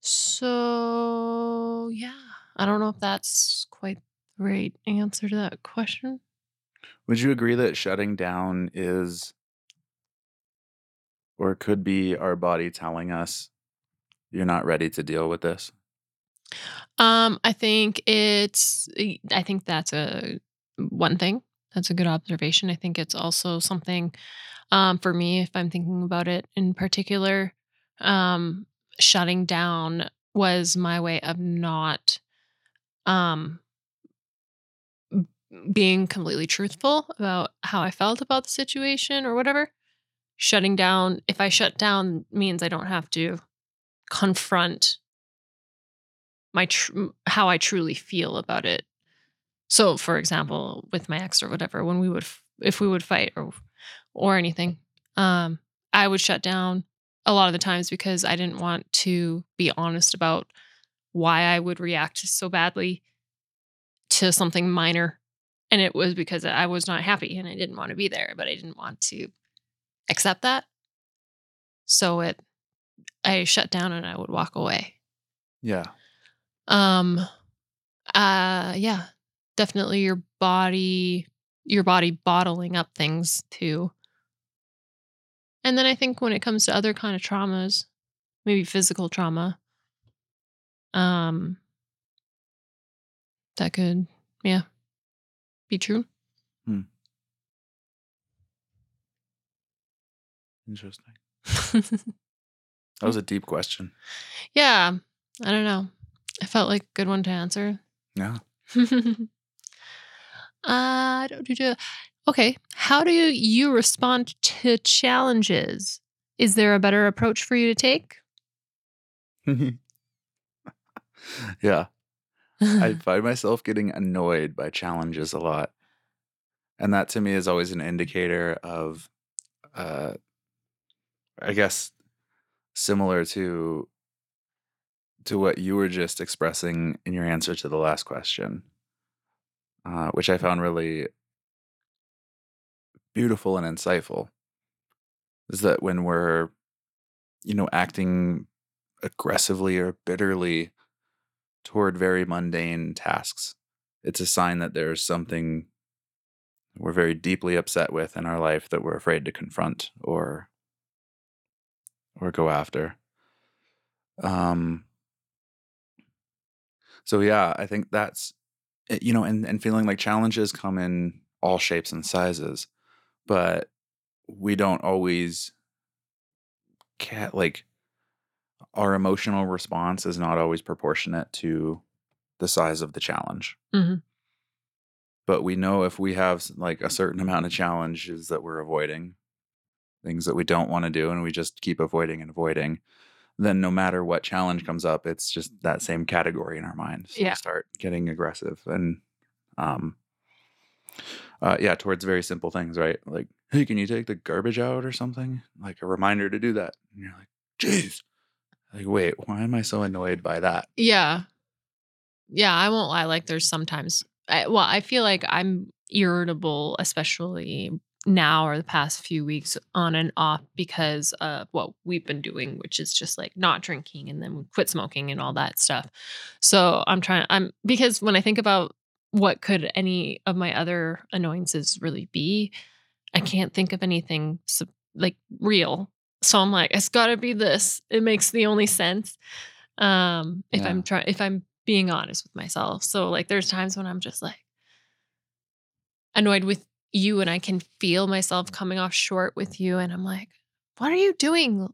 A: So yeah, I don't know if that's quite the right answer to that question.
B: Would you agree that shutting down is or could be our body telling us you're not ready to deal with this?
A: Um, I think it's, I think that's a one thing. That's a good observation. I think it's also something um, for me, if I'm thinking about it in particular, um, shutting down was my way of not um, being completely truthful about how I felt about the situation or whatever. Shutting down, if I shut down, means I don't have to confront my tr- how I truly feel about it. So, for example, with my ex or whatever, when we would, if we would fight or or anything, um, I would shut down a lot of the times because I didn't want to be honest about why I would react so badly to something minor. And it was because I was not happy and I didn't want to be there, but I didn't want to accept that. So it I shut down and I would walk away.
B: Yeah.
A: Um uh yeah, definitely your body your body bottling up things too. And then I think when it comes to other kind of traumas, maybe physical trauma, um that could yeah be true. Hmm.
B: Interesting. <laughs> That was a deep question.
A: yeah, I don't know. I felt like a good one to answer.
B: Yeah. <laughs>
A: uh, do- do- do. okay. How do you respond to challenges? Is there a better approach for you to take? <laughs>
B: yeah. I <laughs> find myself getting annoyed by challenges a lot. And that to me is always an indicator of uh I guess similar to to what you were just expressing in your answer to the last question. Uh, which I found really beautiful and insightful. Is that when we're you know acting aggressively or bitterly toward very mundane tasks. It's a sign that there's something we're very deeply upset with in our life that we're afraid to confront or or go after. Um so yeah, I think that's you know and and feeling like challenges come in all shapes and sizes, but we don't always cat like our emotional response is not always proportionate to the size of the challenge.
A: Mhm.
B: But we know if we have like a certain amount of challenges that we're avoiding, things that we don't want to do, and we just keep avoiding and avoiding, then no matter what challenge comes up, it's just that same category in our minds. So
A: Yeah.
B: start getting aggressive and, um, uh, yeah, towards very simple things, right? Like, hey, can you take the garbage out or something? Like a reminder to do that. And you're like, jeez. Like, wait, why am I so annoyed by that?
A: Yeah. Yeah, I won't lie. Like, there's sometimes, I, well, I feel like I'm irritable, especially now or the past few weeks on and off because of what we've been doing, which is just like not drinking and then we quit smoking and all that stuff. So I'm trying, I'm, because when I think about what could any of my other annoyances really be, I can't think of anything sub- like real. So I'm like, it's got to be this. It makes the only sense. Um, if
B: Yeah.
A: I'm trying, if I'm being honest with myself. So like, there's times when I'm just like annoyed with you, and I can feel myself coming off short with you, and I'm like, what are you doing?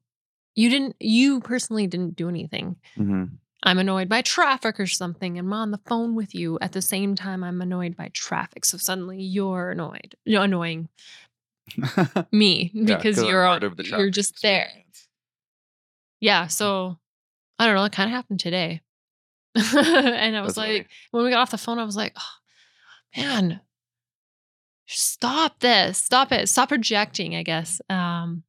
A: You didn't. You personally didn't do anything.
B: Mm-hmm.
A: I'm annoyed by traffic or something, and I'm on the phone with you at the same time I'm annoyed by traffic. So suddenly you're annoyed. You're annoying <laughs> me because you're on, you're just there. Yeah. So I don't know. It kind of happened today. <laughs> and I was
B: That's
A: like,
B: funny.
A: when we got off the phone, I was like, oh, man, stop this. Stop it. Stop projecting, I guess, um,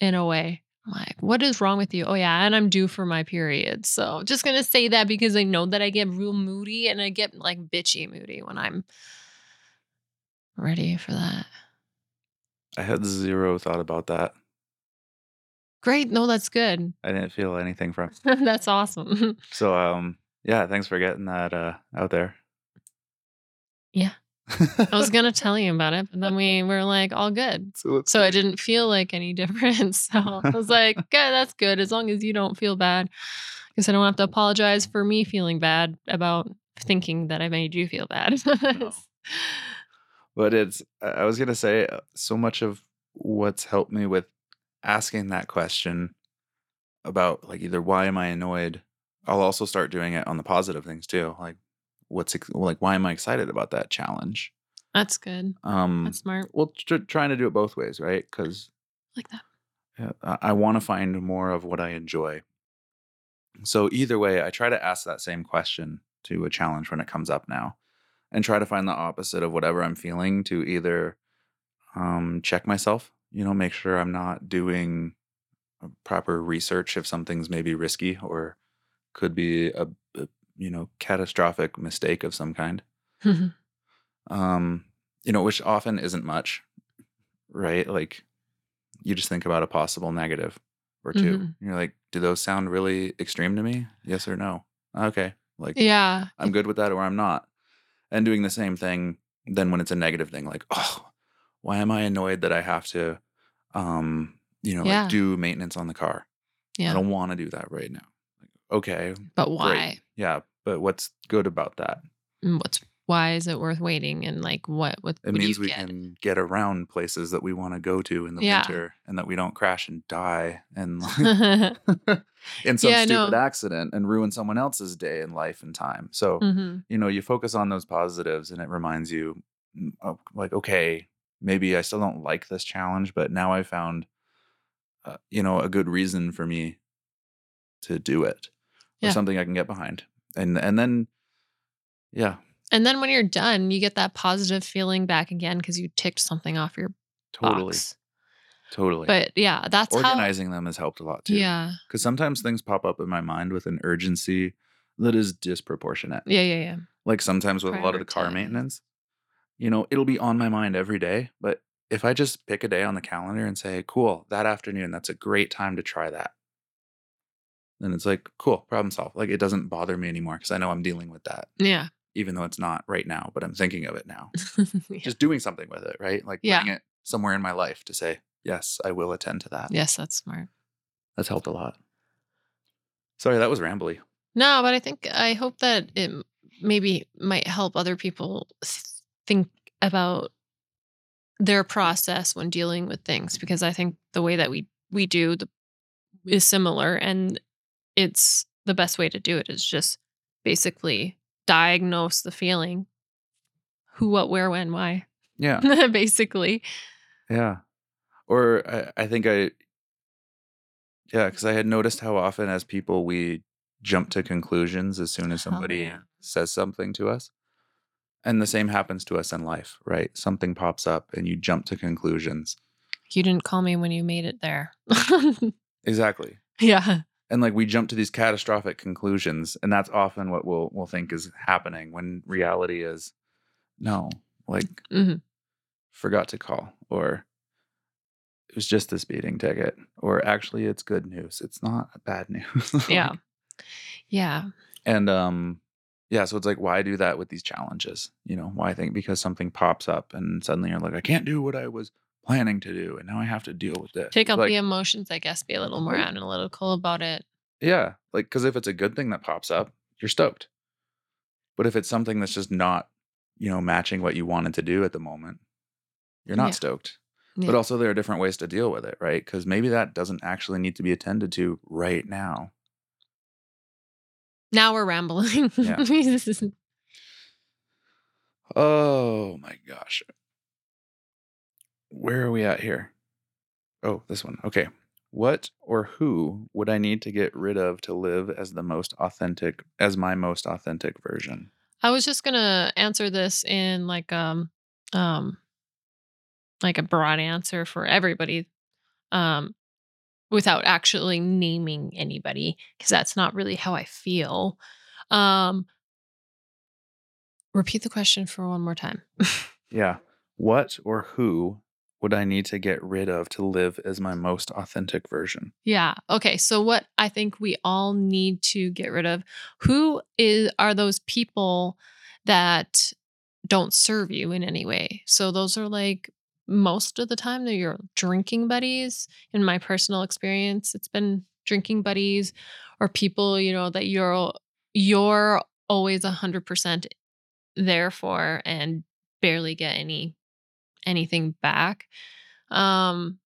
A: in a way. I'm like, what is wrong with you? Oh, yeah. And I'm due for my period. So just going to say that because I know that I get real moody and I get like bitchy moody when I'm ready for that.
B: I had zero thought about that.
A: Great. No, that's good.
B: I didn't feel anything from. <laughs>
A: that's awesome. <laughs>
B: So um yeah, thanks for getting that uh out there.
A: Yeah. <laughs> I was gonna tell you about it, but then we were like all good. <laughs>
B: so
A: So it didn't feel like any difference. <laughs> So I was like, okay, that's good. As long as you don't feel bad. Because I don't have to apologize for me feeling bad about thinking that I made you feel bad.
B: No. but it's I I was gonna say uh, so much of what's helped me with asking that question about like either why am I annoyed, I'll also start doing it on the positive things too. Like what's ex- like why am I excited about that challenge?
A: That's good.
B: Um,
A: That's smart.
B: well, tr- trying to do it both ways, right? Because
A: Like that.
B: Yeah, I, I want to find more of what I enjoy. So either way, I try to ask that same question to a challenge when it comes up now, and try to find the opposite of whatever I'm feeling to either um, check myself, you know, make sure I'm not doing proper research if something's maybe risky or could be a, a you know catastrophic mistake of some kind um you know which often isn't much right like you just think about a possible negative or 2
A: Mhm.
B: you're like do those sound really extreme to me yes or no okay like
A: yeah.
B: i'm good with that or i'm not and doing the same thing then when it's a negative thing like oh why am i annoyed that i have to um you know
A: Yeah.
B: like do maintenance on the car
A: yeah i
B: don't want to do that right now like, okay
A: But why?
B: great. Yeah but what's good about that
A: And What's why is it worth waiting? And like what what
B: It means we
A: get?
B: can get around places that we want to go to in the
A: Yeah.
B: winter and that we don't crash and die and <laughs> <laughs> in some
A: Yeah,
B: stupid
A: no.
B: accident and ruin someone else's day and life and time. So,
A: Mhm.
B: you know, you focus on those positives and it reminds you mm, of like, okay, maybe I still don't like this challenge, but now I found, uh, you know, a good reason for me to do it or something I can get behind. And, and then, yeah,
A: And then when you're done, you get that positive feeling back again because you ticked something off your
B: totally,
A: box.
B: totally.
A: But yeah, that's
B: Organizing them has helped a lot too.
A: Yeah.
B: because sometimes things pop up in my mind with an urgency that is disproportionate.
A: Yeah. Yeah. Yeah.
B: Like sometimes with a lot of the car maintenance, you know, it'll be on my mind every day. But if I just pick a day on the calendar and say, cool, that afternoon, that's a great time to try that. Then it's like, cool, problem solved. Like it doesn't bother me anymore because I know I'm dealing with that,
A: Yeah.
B: even though it's not right now, but I'm thinking of it now. <laughs>
A: Yeah.
B: Just doing something with it, right? Like
A: Yeah.
B: putting it somewhere in my life to say, yes, I will attend to that.
A: Yes, that's smart.
B: That's helped a lot. Sorry, that was rambly.
A: No, but I think I hope that it maybe might help other people think about their process when dealing with things because I think the way that we we do the is similar and it's the best way to do it is just basically diagnose the feeling who what where when why
B: Yeah. <laughs>
A: basically
B: Yeah. Or I, I think I, yeah, because I had noticed how often as people we jump to conclusions as soon as
A: Oh,
B: somebody
A: yeah.
B: says something to us. And the same happens to us in life, right? Something pops up and you jump to conclusions.
A: you didn't call me when you made it there <laughs>
B: Exactly.
A: yeah
B: And like we jump to these catastrophic conclusions, and that's often what we'll we'll think is happening when reality is no, like
A: hmm
B: forgot to call or it was just a speeding ticket or actually it's good news it's not bad <laughs> news
A: yeah. yeah.
B: And um yeah so it's like why do that with these challenges you know why I think because something pops up and suddenly you're like i can't do what i was planning to do and now i have to deal with this
A: take up
B: like,
A: the emotions i guess be a little more analytical about it
B: yeah like because if it's a good thing that pops up you're stoked but if it's something that's just not you know matching what you wanted to do at the moment you're not
A: Yeah.
B: stoked
A: Yeah.
B: But also, there are different ways to deal with it, right? Because maybe that doesn't actually need to be attended to right now.
A: now we're rambling
B: Yeah. <laughs> Oh my gosh. Where are we at here? Oh, this one. Okay. What or who would I need to get rid of to live as the most authentic, as my most authentic version?
A: i was just gonna answer this in like um um like a broad answer for everybody um without actually naming anybody because that's not really how i feel um repeat the question for one more time <laughs>
B: Yeah. What or who would I need to get rid of to live as my most authentic version?
A: Yeah. Okay. So what I think we all need to get rid of who is are those people that don't serve you in any way. So those are like most of the time they're your drinking buddies. In my personal experience, it's been drinking buddies or people, you know, that you're you're always a hundred percent there for and barely get any anything back. Um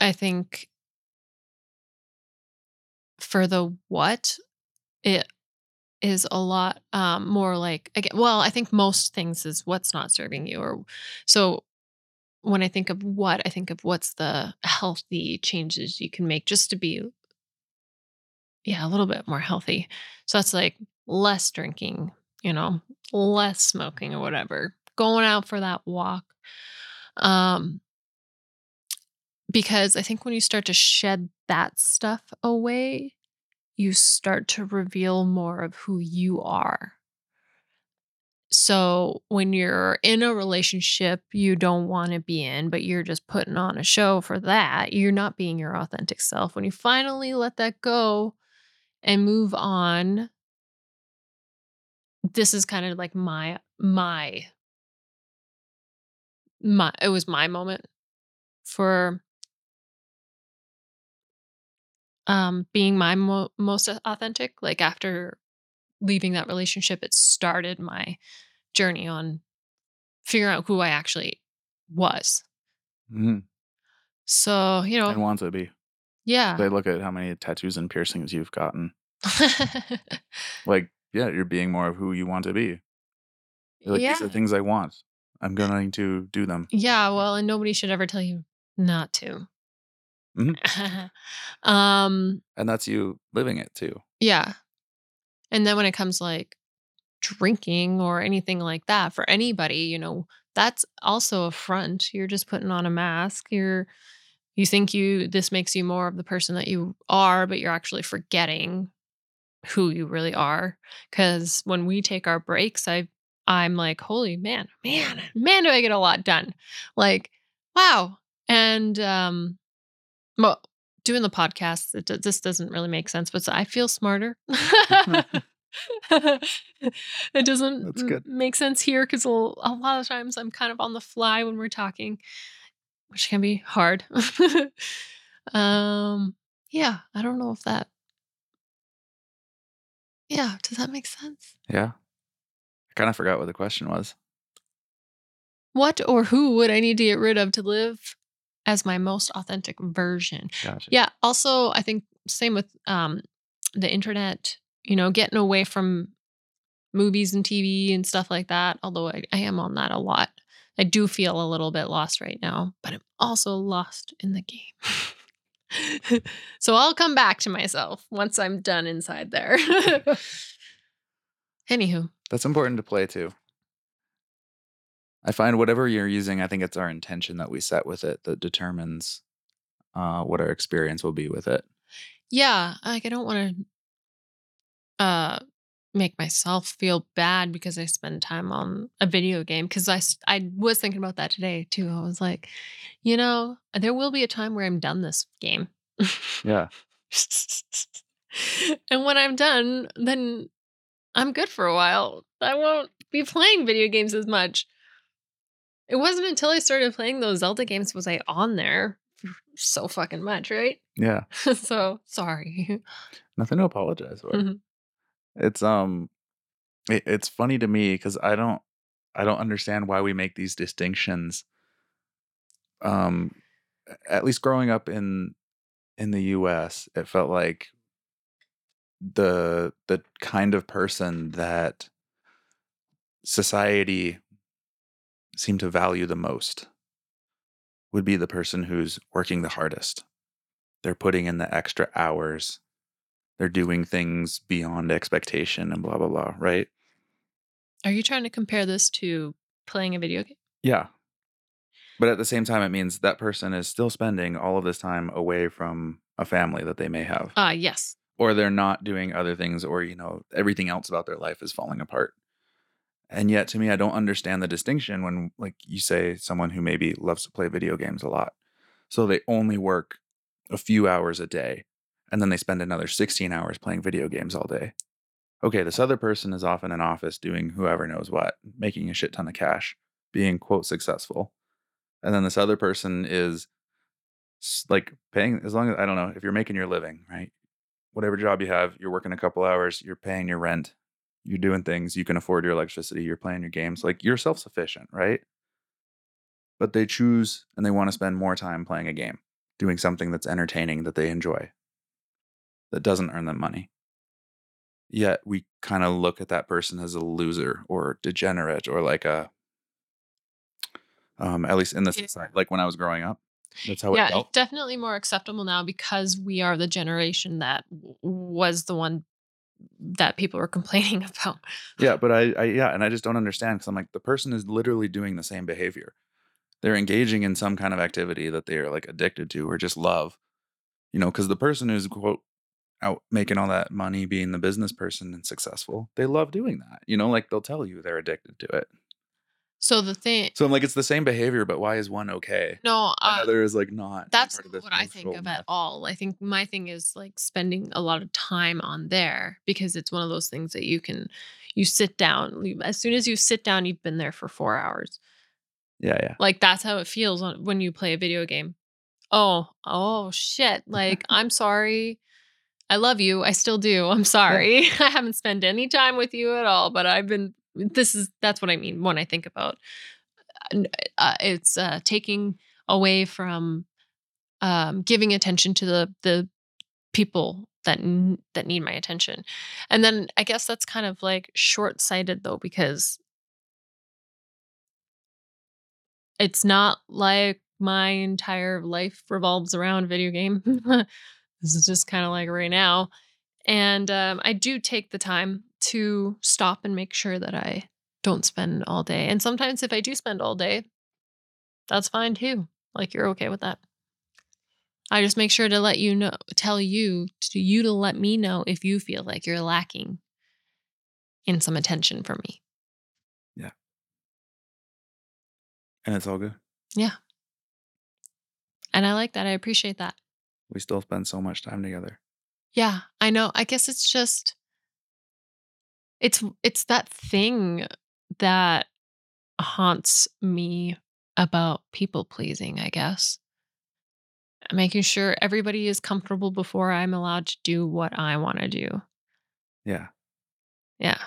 A: I think for the what, it is a lot um, more like again. Well, I think most things is what's not serving you, or so. When I think of what, I think of what's the healthy changes you can make just to be, yeah, a little bit more healthy. So that's like less drinking, you know, less smoking or whatever, going out for that walk. Um, because I think when you start to shed that stuff away, you start to reveal more of who you are. So when you're in a relationship you don't want to be in, but you're just putting on a show for that, you're not being your authentic self. When you finally let that go and move on, this is kind of like my my my it was my moment for um being my mo- most authentic like after leaving that relationship it started my journey on figuring out who i actually was
B: Mhm.
A: so you know, And
B: want to be.
A: yeah
B: They look at how many tattoos and piercings you've gotten. <laughs> Like, yeah, you're being more of who you want to be. You're like,
A: yeah
B: these are things I want. I'm going to do them.
A: yeah well and nobody should ever tell you not to
B: Mhm. <laughs>
A: um
B: And that's you living it too.
A: yeah and then when it comes like drinking or anything like that for anybody, you know, that's also a front. You're just putting on a mask. You're you think you this makes you more of the person that you are, but you're actually forgetting who you really are. Cause when we take our breaks, I I'm like, holy man, man, man, do I get a lot done. Like, wow. And um well, doing the podcast, it, this doesn't really make sense, but I feel smarter. <laughs> <laughs> it doesn't
B: That's good.
A: make sense here because a, a lot of times I'm kind of on the fly when we're talking, which can be hard. <laughs> um, yeah, I don't know if that. Yeah, does that make sense?
B: Yeah. I kind of forgot what the question was.
A: What or who would I need to get rid of to live as my most authentic version?
B: Gotcha.
A: Yeah. Also, I think same with um the internet, you know, getting away from movies and TV and stuff like that. Although I, I am on that a lot. I do feel a little bit lost right now, but I'm also lost in the game. <laughs> so I'll come back to myself once I'm done inside there. <laughs> <laughs> Anywho,
B: That's important to play too. I find whatever you're using, I think it's our intention that we set with it that determines uh, what our experience will be with it.
A: yeah, like I don't want to uh make myself feel bad because I spend time on a video game because I I was thinking about that today too. I was like, you know, there will be a time where I'm done this game.
B: Yeah. <laughs>
A: and when I'm done, then I'm good for a while. I won't be playing video games as much. It wasn't until I started playing those Zelda games was I on there so fucking much, right?
B: Yeah. <laughs>
A: so sorry.
B: Nothing to apologize for.
A: Mhm.
B: It's um it, it's funny to me because I don't I don't understand why we make these distinctions. Um at least growing up in in the US, it felt like the the kind of person that society seemed to value the most would be the person who's working the hardest. They're putting in the extra hours. They're doing things beyond expectation and blah blah blah, right?
A: Are you trying to compare this to playing a video game?
B: Yeah. But at the same time it means that person is still spending all of this time away from a family that they may have.
A: Ah, yes.
B: Or they're not doing other things or you know everything else about their life is falling apart And yet to me, I don't understand the distinction when like you say someone who maybe loves to play video games a lot. So they only work a few hours a day and then they spend another 16 hours playing video games all day. Okay, this other person is off in an office doing whoever knows what, making a shit ton of cash, being quote successful. And then this other person is like paying as long as I don't know if you're making your living, right? Whatever job you have, you're working a couple hours, you're paying your rent, you're doing things, you can afford your electricity, you're playing your games, like you're self sufficient, right? But they choose and they want to spend more time playing a game, doing something that's entertaining that they enjoy, that doesn't earn them money. Yet we kind of look at that person as a loser or degenerate or like a, um, at least in this
A: Yeah.
B: society, like when I was growing up, that's how it
A: yeah,
B: felt.
A: it's definitely more acceptable now because we are the generation that w- was the one that people were <laughs> complaining about.
B: Yeah, but I, I yeah, and I just don't understand because I'm like the person is literally doing the same behavior. They're engaging in some kind of activity that they are like addicted to or just love. You know, because the person who's quote out making all that money, being the business person and successful, they love doing that. You know, like they'll tell you they're addicted to it.
A: So the thing,
B: So I'm like, it's the same behavior, but why is one okay?
A: no, uh,
B: Another is like not.
A: that's
B: part of
A: not
B: this
A: what I think of at all. I think my thing is like spending a lot of time on there because it's one of those things that you can, you sit down. you- As soon as you sit down, you've been there for four hours.
B: Yeah, yeah.
A: Like that's how it feels on, when you play a video game. Oh, oh shit. Like, <laughs> I'm sorry. I love you. I still do. I'm sorry. <laughs> I haven't spent any time with you at all, but I've been this is that's what I mean when I think about uh, it's uh taking away from um giving attention to the the people that n- that need my attention. And then I guess that's kind of like short-sighted though because it's not like my entire life revolves around video game. <laughs> this is just kind of like right now. And um, I do take the time to stop and make sure that I don't spend all day. And sometimes if I do spend all day, that's fine too. Like you're okay with that. I just make sure to let you know, tell you, to you to let me know if you feel like you're lacking in some attention from me. Yeah.
B: And it's all good. Yeah.
A: And I like that. I appreciate that.
B: We still spend so much time together.
A: Yeah, I know. I guess it's just it's it's that thing that haunts me about people pleasing, I guess. Making sure everybody is comfortable before I'm allowed to do what I want to do.
B: Yeah,
A: Yeah,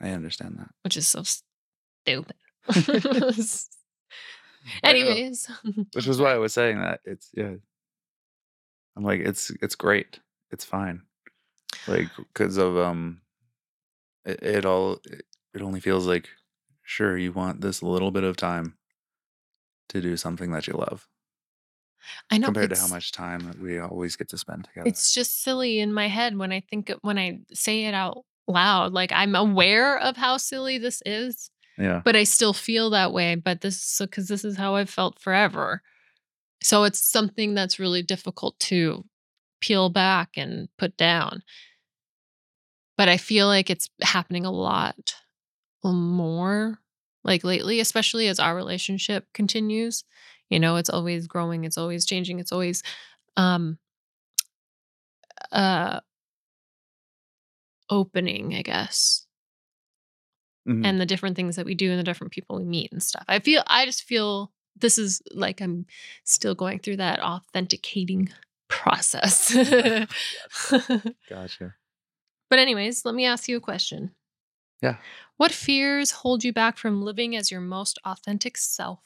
B: I understand that.
A: which is so stupid. <laughs> <laughs> Anyways, <laughs>
B: which was why I was saying that it's yeah. I'm like it's it's great, it's fine, like because of um, it, it all it, it only feels like sure you want this little bit of time to do something that you love
A: I know
B: compared to how much time we always get to spend together.
A: It's just silly in my head when I think when I say it out loud. Like I'm aware of how silly this is,
B: yeah,
A: but I still feel that way. But this is because this is how I've felt forever. So it's something that's really difficult to peel back and put down. But I feel like it's happening a lot more like lately, especially as our relationship continues. You know, it's always growing, it's always changing, it's always um uh opening, I guess
B: Mhm.
A: and the different things that we do and the different people we meet and stuff. I feel I just feel this is like I'm still going through that authenticating process. <laughs>
B: gotcha.
A: but anyways, let me ask you a question.
B: Yeah.
A: What fears hold you back from living as your most authentic self?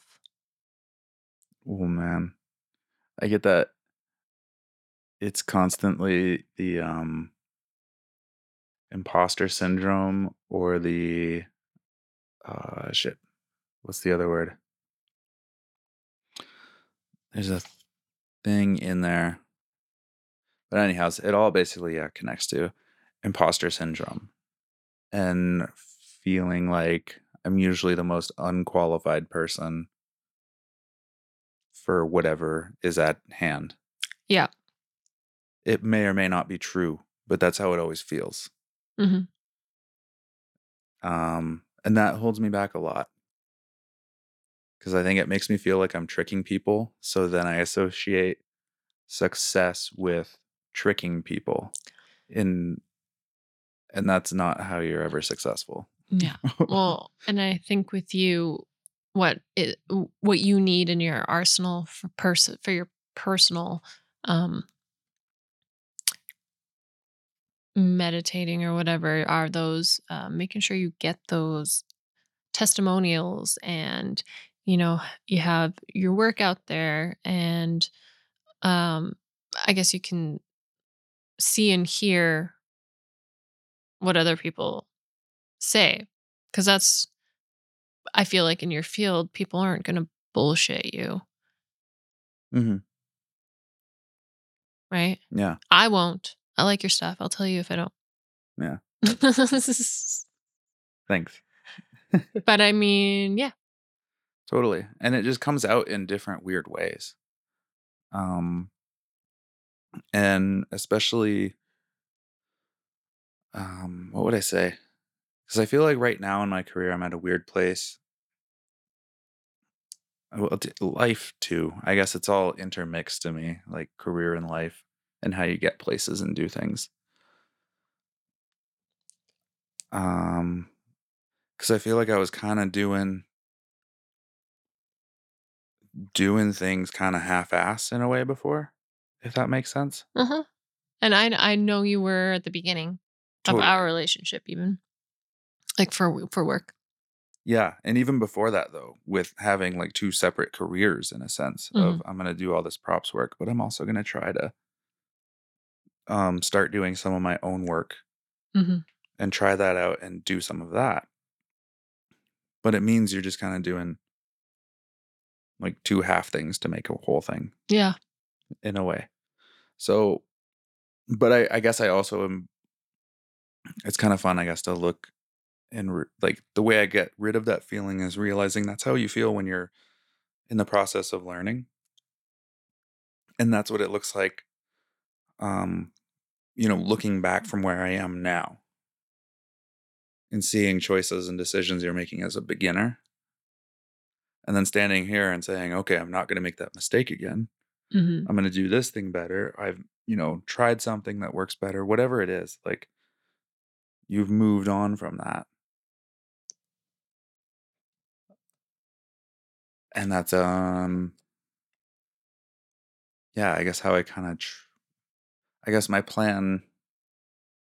B: Oh man, I get that. It's constantly the um imposter syndrome or the uh shit. What's the other word? There's a thing in there. But anyhow, it all basically yeah, connects to imposter syndrome and feeling like I'm usually the most unqualified person for whatever is at hand.
A: Yeah.
B: It may or may not be true, but that's how it always feels.
A: Mhm.
B: Um, And that holds me back a lot. Cuz I think it makes me feel like I'm tricking people, so then I associate success with tricking people. In and that's not how you're ever successful.
A: Yeah. <laughs> Well, and I think with you, what it what you need in your arsenal for person for your personal um meditating or whatever are those uh, making sure you get those testimonials and you know you have your work out there and um i guess you can see and hear what other people say because that's i feel like in your field people aren't going to bullshit you
B: Mhm.
A: right
B: Yeah.
A: i won't i like your stuff i'll tell you if i don't
B: Yeah. <laughs> Thanks.
A: But i mean yeah
B: Totally. And it just comes out in different weird ways. Um and especially um what would I say? Cuz I feel like right now in my career I'm at a weird place. Well, life too. I guess it's all intermixed to me, like career and life and how you get places and do things. Um cuz I feel like I was kind of doing doing things kind of half-ass in a way before, if that makes sense.
A: uh-huh. And i i know you were at the beginning of our relationship even like for for work.
B: Yeah, and even before that though, with having like two separate careers in a sense of I'm going to do all this props work, but I'm also going to try to um start doing some of my own work
A: hmm
B: and try that out and do some of that. But it means you're just kind of doing like two half things to make a whole thing.
A: Yeah
B: in a way. So, but I, I guess I also am. It's kind of fun, I guess, to look and re- like the way I get rid of that feeling is realizing that's how you feel when you're in the process of learning, and that's what it looks like. Um, you know, looking back from where I am now and seeing choices and decisions you're making as a beginner, and then standing here and saying, "Okay, I'm not going to make that mistake again."
A: Hmm
B: I'm going to do this thing better. I've, you know, tried something that works better, whatever it is. Like you've moved on from that. And that's um yeah, I guess how I kind of tr- I guess my plan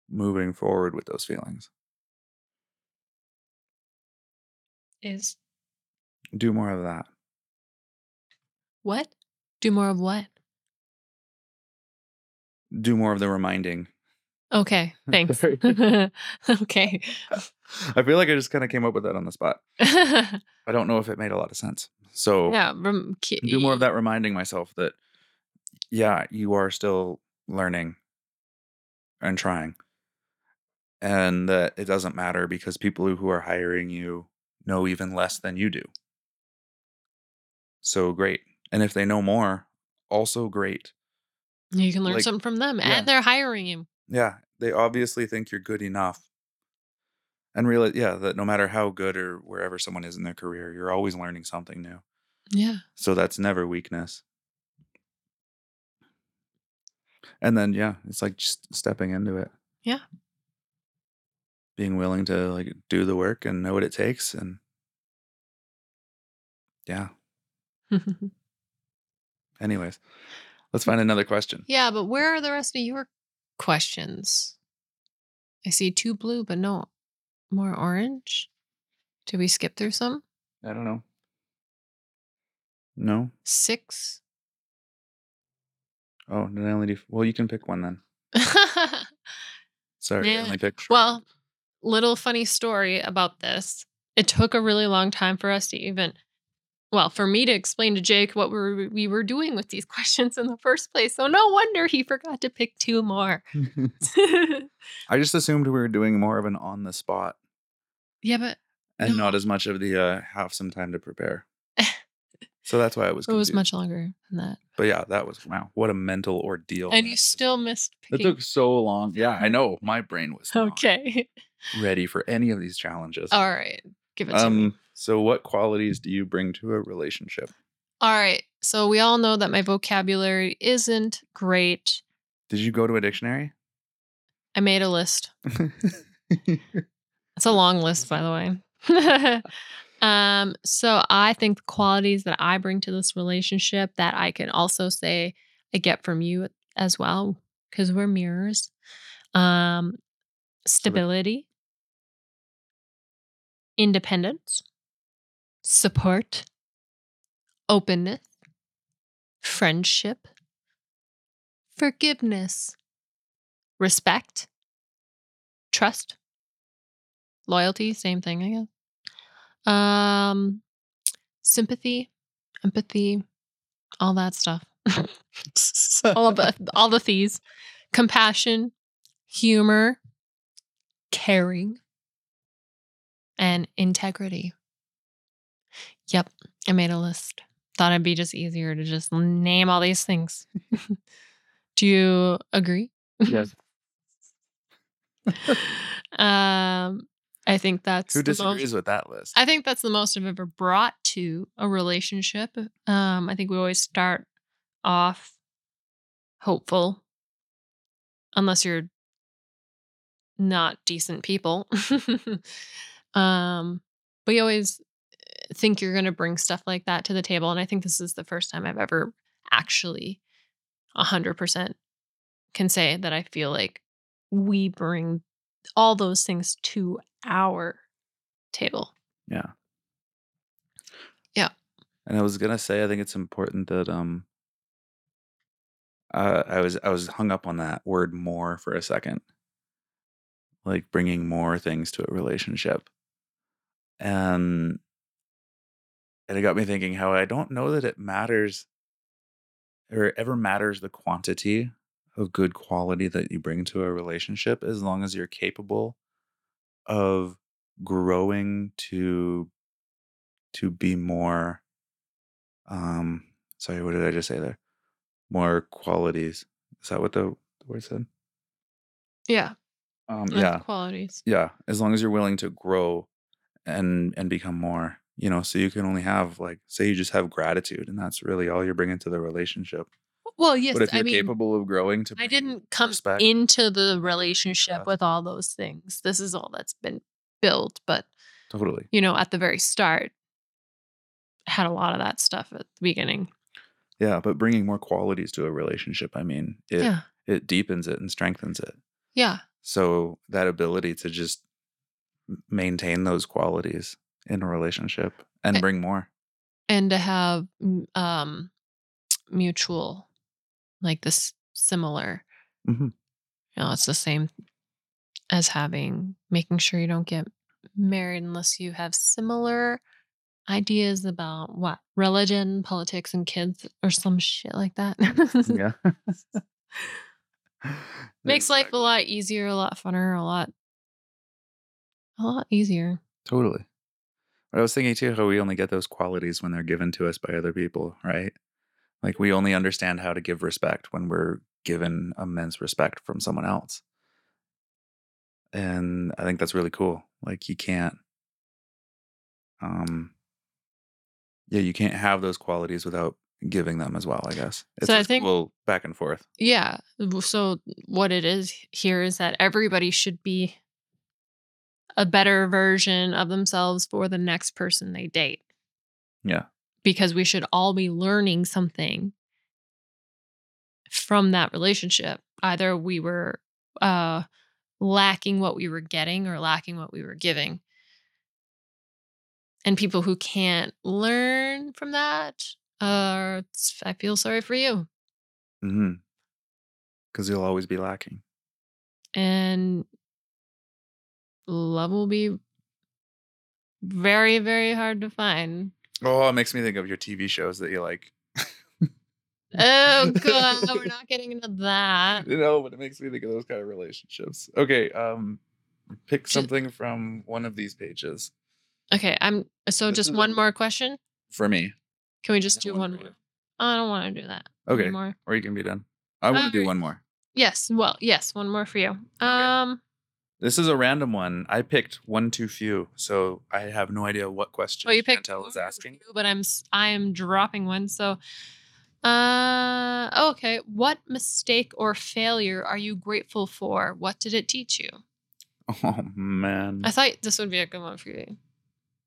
B: moving forward with those feelings.
A: is
B: Do more of that.
A: what do more of what?
B: Do more of the reminding.
A: okay <laughs> thanks. <laughs> Okay.
B: I feel like I just kind of came up with that on the spot. <laughs> I don't know if it made a lot of sense. So
A: yeah rem- ki-
B: do more of that reminding myself that yeah you are still learning and trying. And that it doesn't matter because people who are hiring you know even less than you do. So great and if they know more also great
A: you can learn
B: like-
A: something from them
B: yeah.
A: and they're hiring you
B: yeah they obviously think you're good enough and realize yeah that no matter how good or wherever someone is in their career you're always learning something new
A: yeah
B: So that's never weakness. And then yeah, it's like just stepping into it.
A: Yeah.
B: Being willing to like do the work and know what it takes and yeah. <laughs> Anyways, let's find another question.
A: yeah but where are the rest of your questions i see two blue but no more orange did we skip through some
B: I don't know. No?
A: six
B: Oh, did I only do well you can pick one then. <laughs> Sorry, I only picked
A: Well, little funny story about this. It took a really long time for us to even, well, for me to explain to Jake what we were, we were doing with these <laughs> questions in the first place. So no wonder he forgot to pick two more. <laughs> <laughs>
B: I just assumed we were doing more of an on the spot
A: yeah, but
B: and
A: No.
B: not as much of the uh have some time to prepare. so that's why I was
A: it was much longer than that.
B: But yeah, that was wow, what a mental ordeal.
A: And you still missed
B: It took so long. Yeah, I know. My brain was
A: okay.
B: ready for any of these challenges.
A: All right. Give it to me.
B: So, what qualities do you bring to a relationship?
A: All right. So we all know that my vocabulary isn't great.
B: Did you go to a dictionary?
A: I made a list. <laughs> It's a long list, by the way. <laughs> <laughs> um, so I think the qualities that I bring to this relationship that I can also say I get from you as well, because we're mirrors. Um, stability, independence, support, openness, friendship, forgiveness, respect, trust, loyalty, same thing, I guess. Um, sympathy, empathy, all that stuff. <laughs> all of the all the these. Compassion, humor, caring, and integrity. Yep, I made a list. Thought it'd be just easier to just name all these things. <laughs> Do you agree?
B: yes. <laughs>
A: um, I think that's
B: Who
A: the most-
B: disagrees with that list?
A: I think that's the most I've ever brought to a relationship. Um, I think we always start off hopeful, unless you're not decent people. <laughs> um, but you always think you're going to bring stuff like that to the table. And I think this is the first time I've ever actually 100% can say that I feel like we bring all those things to our table.
B: yeah.
A: Yeah.
B: And I was gonna say, I think it's important that um. Uh, I was I was hung up on that word more for a second. Like bringing more things to a relationship, and and it got me thinking how I don't know that it matters or it ever matters the quantity of good quality that you bring to a relationship as long as you're capable of growing to to be more um sorry what did i just say there? More qualities. Is that what the, the word said?
A: Yeah.
B: um yeah.
A: Qualities.
B: yeah. As long as you're willing to grow and and become more you know so you can only have like say you just have gratitude and that's really all you're bringing to the relationship
A: Well, yes.
B: but if you're
A: I mean,
B: capable of growing to
A: I didn't come
B: respect,
A: into the relationship
B: Yeah.
A: with all those things. This is all that's been built. But,
B: totally
A: you know, at the very start, had a lot of that stuff at the beginning.
B: yeah but bringing more qualities to a relationship i mean it
A: yeah.
B: it deepens it and strengthens it
A: Yeah.
B: so that ability to just maintain those qualities in a relationship and bring more
A: And to have um, mutual, like this similar,
B: Mhm.
A: you know, it's the same as having, making sure you don't get married unless you have similar ideas about what religion, politics, and kids, or some shit like that.
B: yeah <laughs> <laughs>
A: Makes life a lot easier, a lot funner, a lot, a lot easier.
B: totally but i was thinking too how we only get those qualities when they're given to us by other people right? Like we only understand how to give respect when we're given immense respect from someone else. And i think that's really cool like you can't um yeah you can't have those qualities without giving them as well i guess. It's
A: So I think-
B: cool back and forth.
A: Yeah. So what it is here is that everybody should be a better version of themselves for the next person they date
B: yeah
A: because we should all be learning something from that relationship. Either we were uh lacking what we were getting or lacking what we were giving. And people who can't learn from that, uh, I feel sorry for you.
B: mm-hmm because you'll always be lacking
A: and love will be very very hard to find.
B: Oh it makes me think of your tv shows that you like.
A: Oh <laughs> god we're not getting into that.
B: You know but it makes me think of those kind of relationships. Okay um pick something from one of these pages.
A: Okay i'm so
B: This
A: just one more question?
B: For me.
A: Can we just do
B: one
A: more?
B: you.
A: i don't want to do that.
B: Okay.
A: one more.
B: or you can be done. I want to do
A: Alright.
B: one more.
A: yes well yes one more for you. Um
B: This is a random one. I picked one too few, so I have no idea what question
A: Well, you picked
B: Chantel asking.
A: two, but I'm I am dropping one. So, uh, oh, okay. What mistake or failure are you grateful for? What did it teach you? <laughs>
B: Oh man,
A: I thought this would be a good one for you.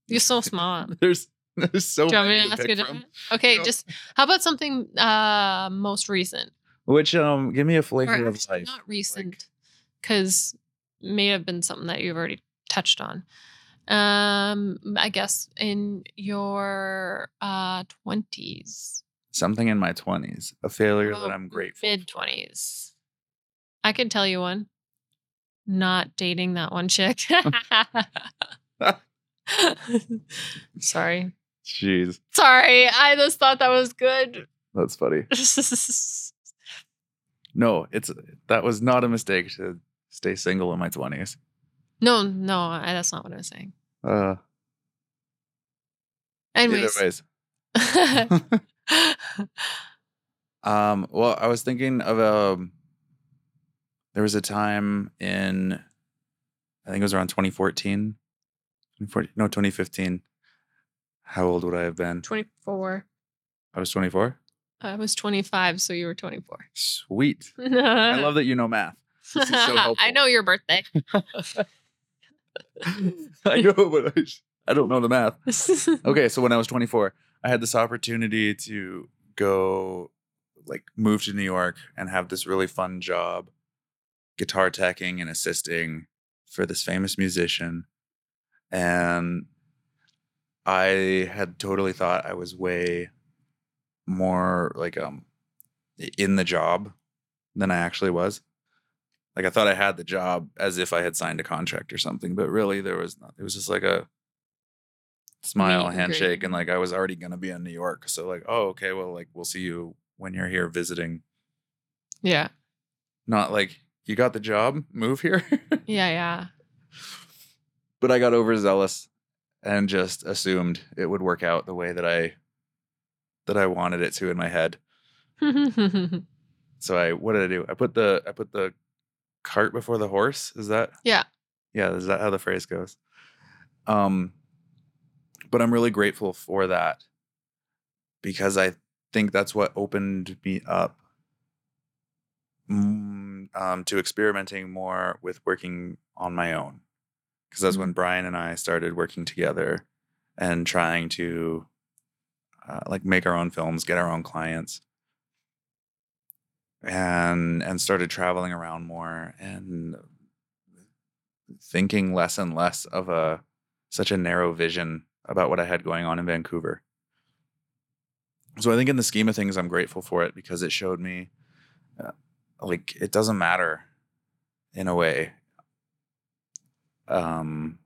A: You're so <laughs> smart.
B: there's there's so
A: Do you want me
B: many
A: to ask
B: from.
A: different? <laughs> Okay,
B: No.
A: just how about something uh most recent?
B: Which um, give me a flavor
A: Or
B: of life.
A: not recent, because may have been something that you've already touched on. Um, I guess in your uh twenties,
B: Something in my twenties, a failure that I'm grateful.
A: Mid twenties, I can tell you one. Not dating that one chick. <laughs> <laughs> Sorry,
B: Jeez,
A: sorry. I just thought that was good.
B: that's funny. <laughs> No, it's that was not a mistake to stay single in my twenties.
A: no, no, I, that's not what I was saying.
B: Uh,
A: Anyways,
B: either ways. <laughs> Um, well, I was thinking of um there was a time in I think it was around 2014. 2014 no, 2015. How old would I have been?
A: 24.
B: I was 24.
A: I was 25, so you were 24.
B: Sweet. <laughs> I love that you know math. This is so <laughs>
A: I know your birthday. <laughs> <laughs>
B: I know, but I, sh- I don't know the math. Okay, so when I was 24, I had this opportunity to go like move to New York and have this really fun job guitar teching and assisting for this famous musician. And I had totally thought I was way more like um in the job than I actually was. Like I thought I had the job as if I had signed a contract or something, but really there was not. It was just like a smile, handshake, and like I was already gonna be in New York. So like, oh okay, well like we'll see you when you're here visiting.
A: yeah.
B: Not like you got the job, move here. <laughs>
A: Yeah, yeah.
B: but I got overzealous and just assumed it would work out the way that I that I wanted it to in my head. <laughs> So I what did I do? I put the I put the cart before the horse. Is that
A: yeah.
B: yeah, is that how the phrase goes? Um but I'm really grateful for that because I think that's what opened me up um, to experimenting more with working on my own. Because that's when Brian and I started working together and trying to uh, like make our own films, get our own clients, and and started traveling around more and thinking less and less of a such a narrow vision about what I had going on in Vancouver. So I think in the scheme of things, I'm grateful for it because it showed me, uh, like, it doesn't matter, in a way. Um,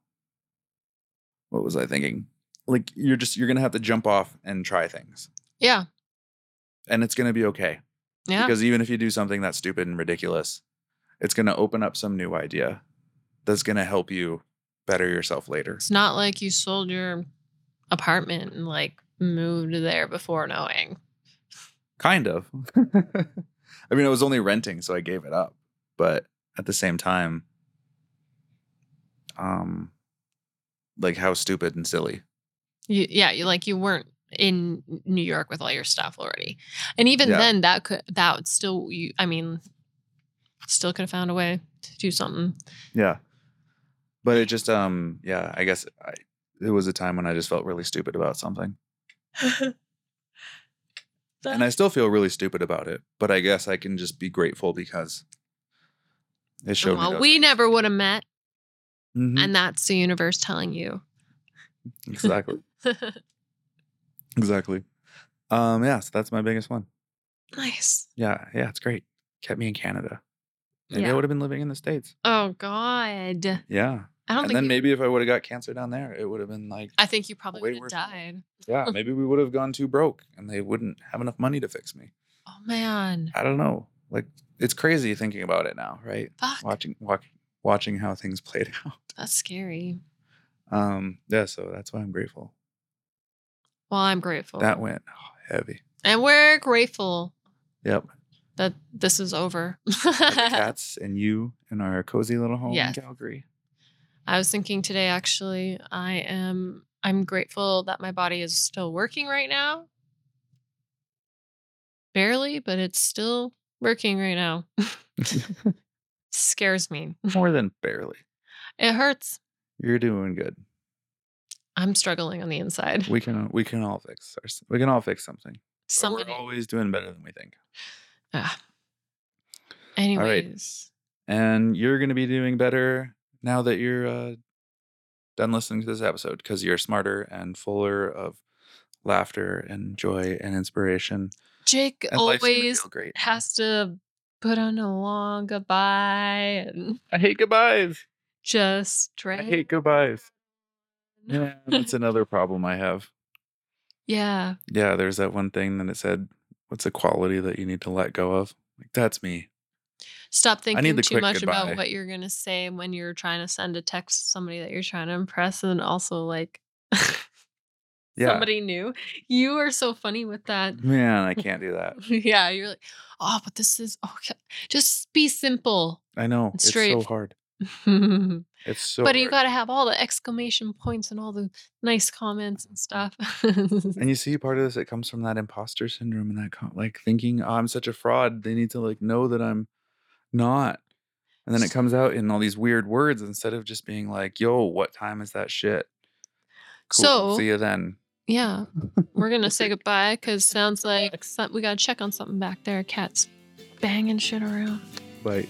B: what was I thinking? Like, you're just you're gonna have to jump off and try things,
A: Yeah.
B: and it's gonna be okay.
A: Yeah.
B: Because even if you do something that's stupid and ridiculous, it's gonna open up some new idea that's gonna help you better yourself later.
A: It's not like you sold your apartment and like moved there before knowing.
B: Kind of. <laughs> I mean, I was only renting, so I gave it up. But at the same time, um, like how stupid and silly.
A: You, yeah, you like you weren't in New York with all your stuff already. And even
B: Yeah.
A: then that could that would still you I mean still could have found a way to do something.
B: Yeah. But it just, um, yeah, I guess I, it was a time when I just felt really stupid about something. <laughs> And I still feel really stupid about it. But I guess I can just be grateful because it showed
A: well,
B: those
A: we
B: things.
A: never would have met
B: Mhm,
A: and that's the universe telling you.
B: exactly. <laughs> Exactly. Um, yeah, so that's my biggest one.
A: nice.
B: Yeah, yeah, it's great. Kept me in Canada. Maybe I would have been living in the States.
A: Oh God.
B: Yeah.
A: I don't
B: And
A: think
B: then
A: you-
B: maybe if I would have got cancer down there, it would have been like,
A: I think you probably
B: way
A: would have
B: worse.
A: died.
B: yeah, <laughs> maybe we would have gone too broke and they wouldn't have enough money to fix me.
A: Oh man.
B: I don't know. Like, it's crazy thinking about it now, right?
A: Fuck.
B: Watching, watch, watching how things <laughs> played out.
A: That's scary.
B: Um, yeah, so that's why I'm grateful.
A: Well, I'm grateful.
B: That went heavy.
A: and we're grateful
B: Yep.
A: that this is over.
B: The <laughs> cats and you in our cozy little home
A: Yes.
B: in Calgary.
A: I was thinking today actually, I am I'm grateful that my body is still working right now. Barely, but it's still working right now. <laughs> <laughs> Scares me.
B: More than barely.
A: It hurts.
B: You're doing good.
A: I'm struggling on the inside.
B: We can we can all fix our, we can all fix something. But
A: Somebody.
B: We're always doing better than we think.
A: Ah. Anyways.
B: And you're going to be doing better now that you're uh, done listening to this episode because you're smarter and fuller of laughter and joy and inspiration.
A: Jake
B: And
A: always has to put on a long goodbye and
B: I hate goodbyes.
A: just
B: right.
A: I
B: hate goodbyes. Yeah, <laughs> that's another problem I have.
A: yeah.
B: Yeah, there's that one thing that it said, what's a quality that you need to let go of? Like, that's me.
A: Stop thinking too much
B: goodbye.
A: about what you're gonna say when you're trying to send a text to somebody that you're trying to impress, and also like <laughs>
B: Yeah.
A: somebody new. You are so funny with that.
B: Man, I can't do that. <laughs>
A: yeah, you're like, oh, but this is okay. Just be simple.
B: I know. It's so hard.
A: But <laughs>
B: It's so
A: you
B: hard.
A: got to have all the exclamation points and all the nice comments and stuff.
B: And you <laughs> see, part of this it comes from that imposter syndrome and that like thinking, oh, I'm such a fraud. They need to like know that I'm not. And then it comes out in all these weird words instead of just being like, yo, what time is that shit? Cool.
A: So-
B: see you then.
A: yeah, we're gonna say <laughs> goodbye because sounds like some, we gotta check on something back there. Cat's banging shit around.
B: Bye.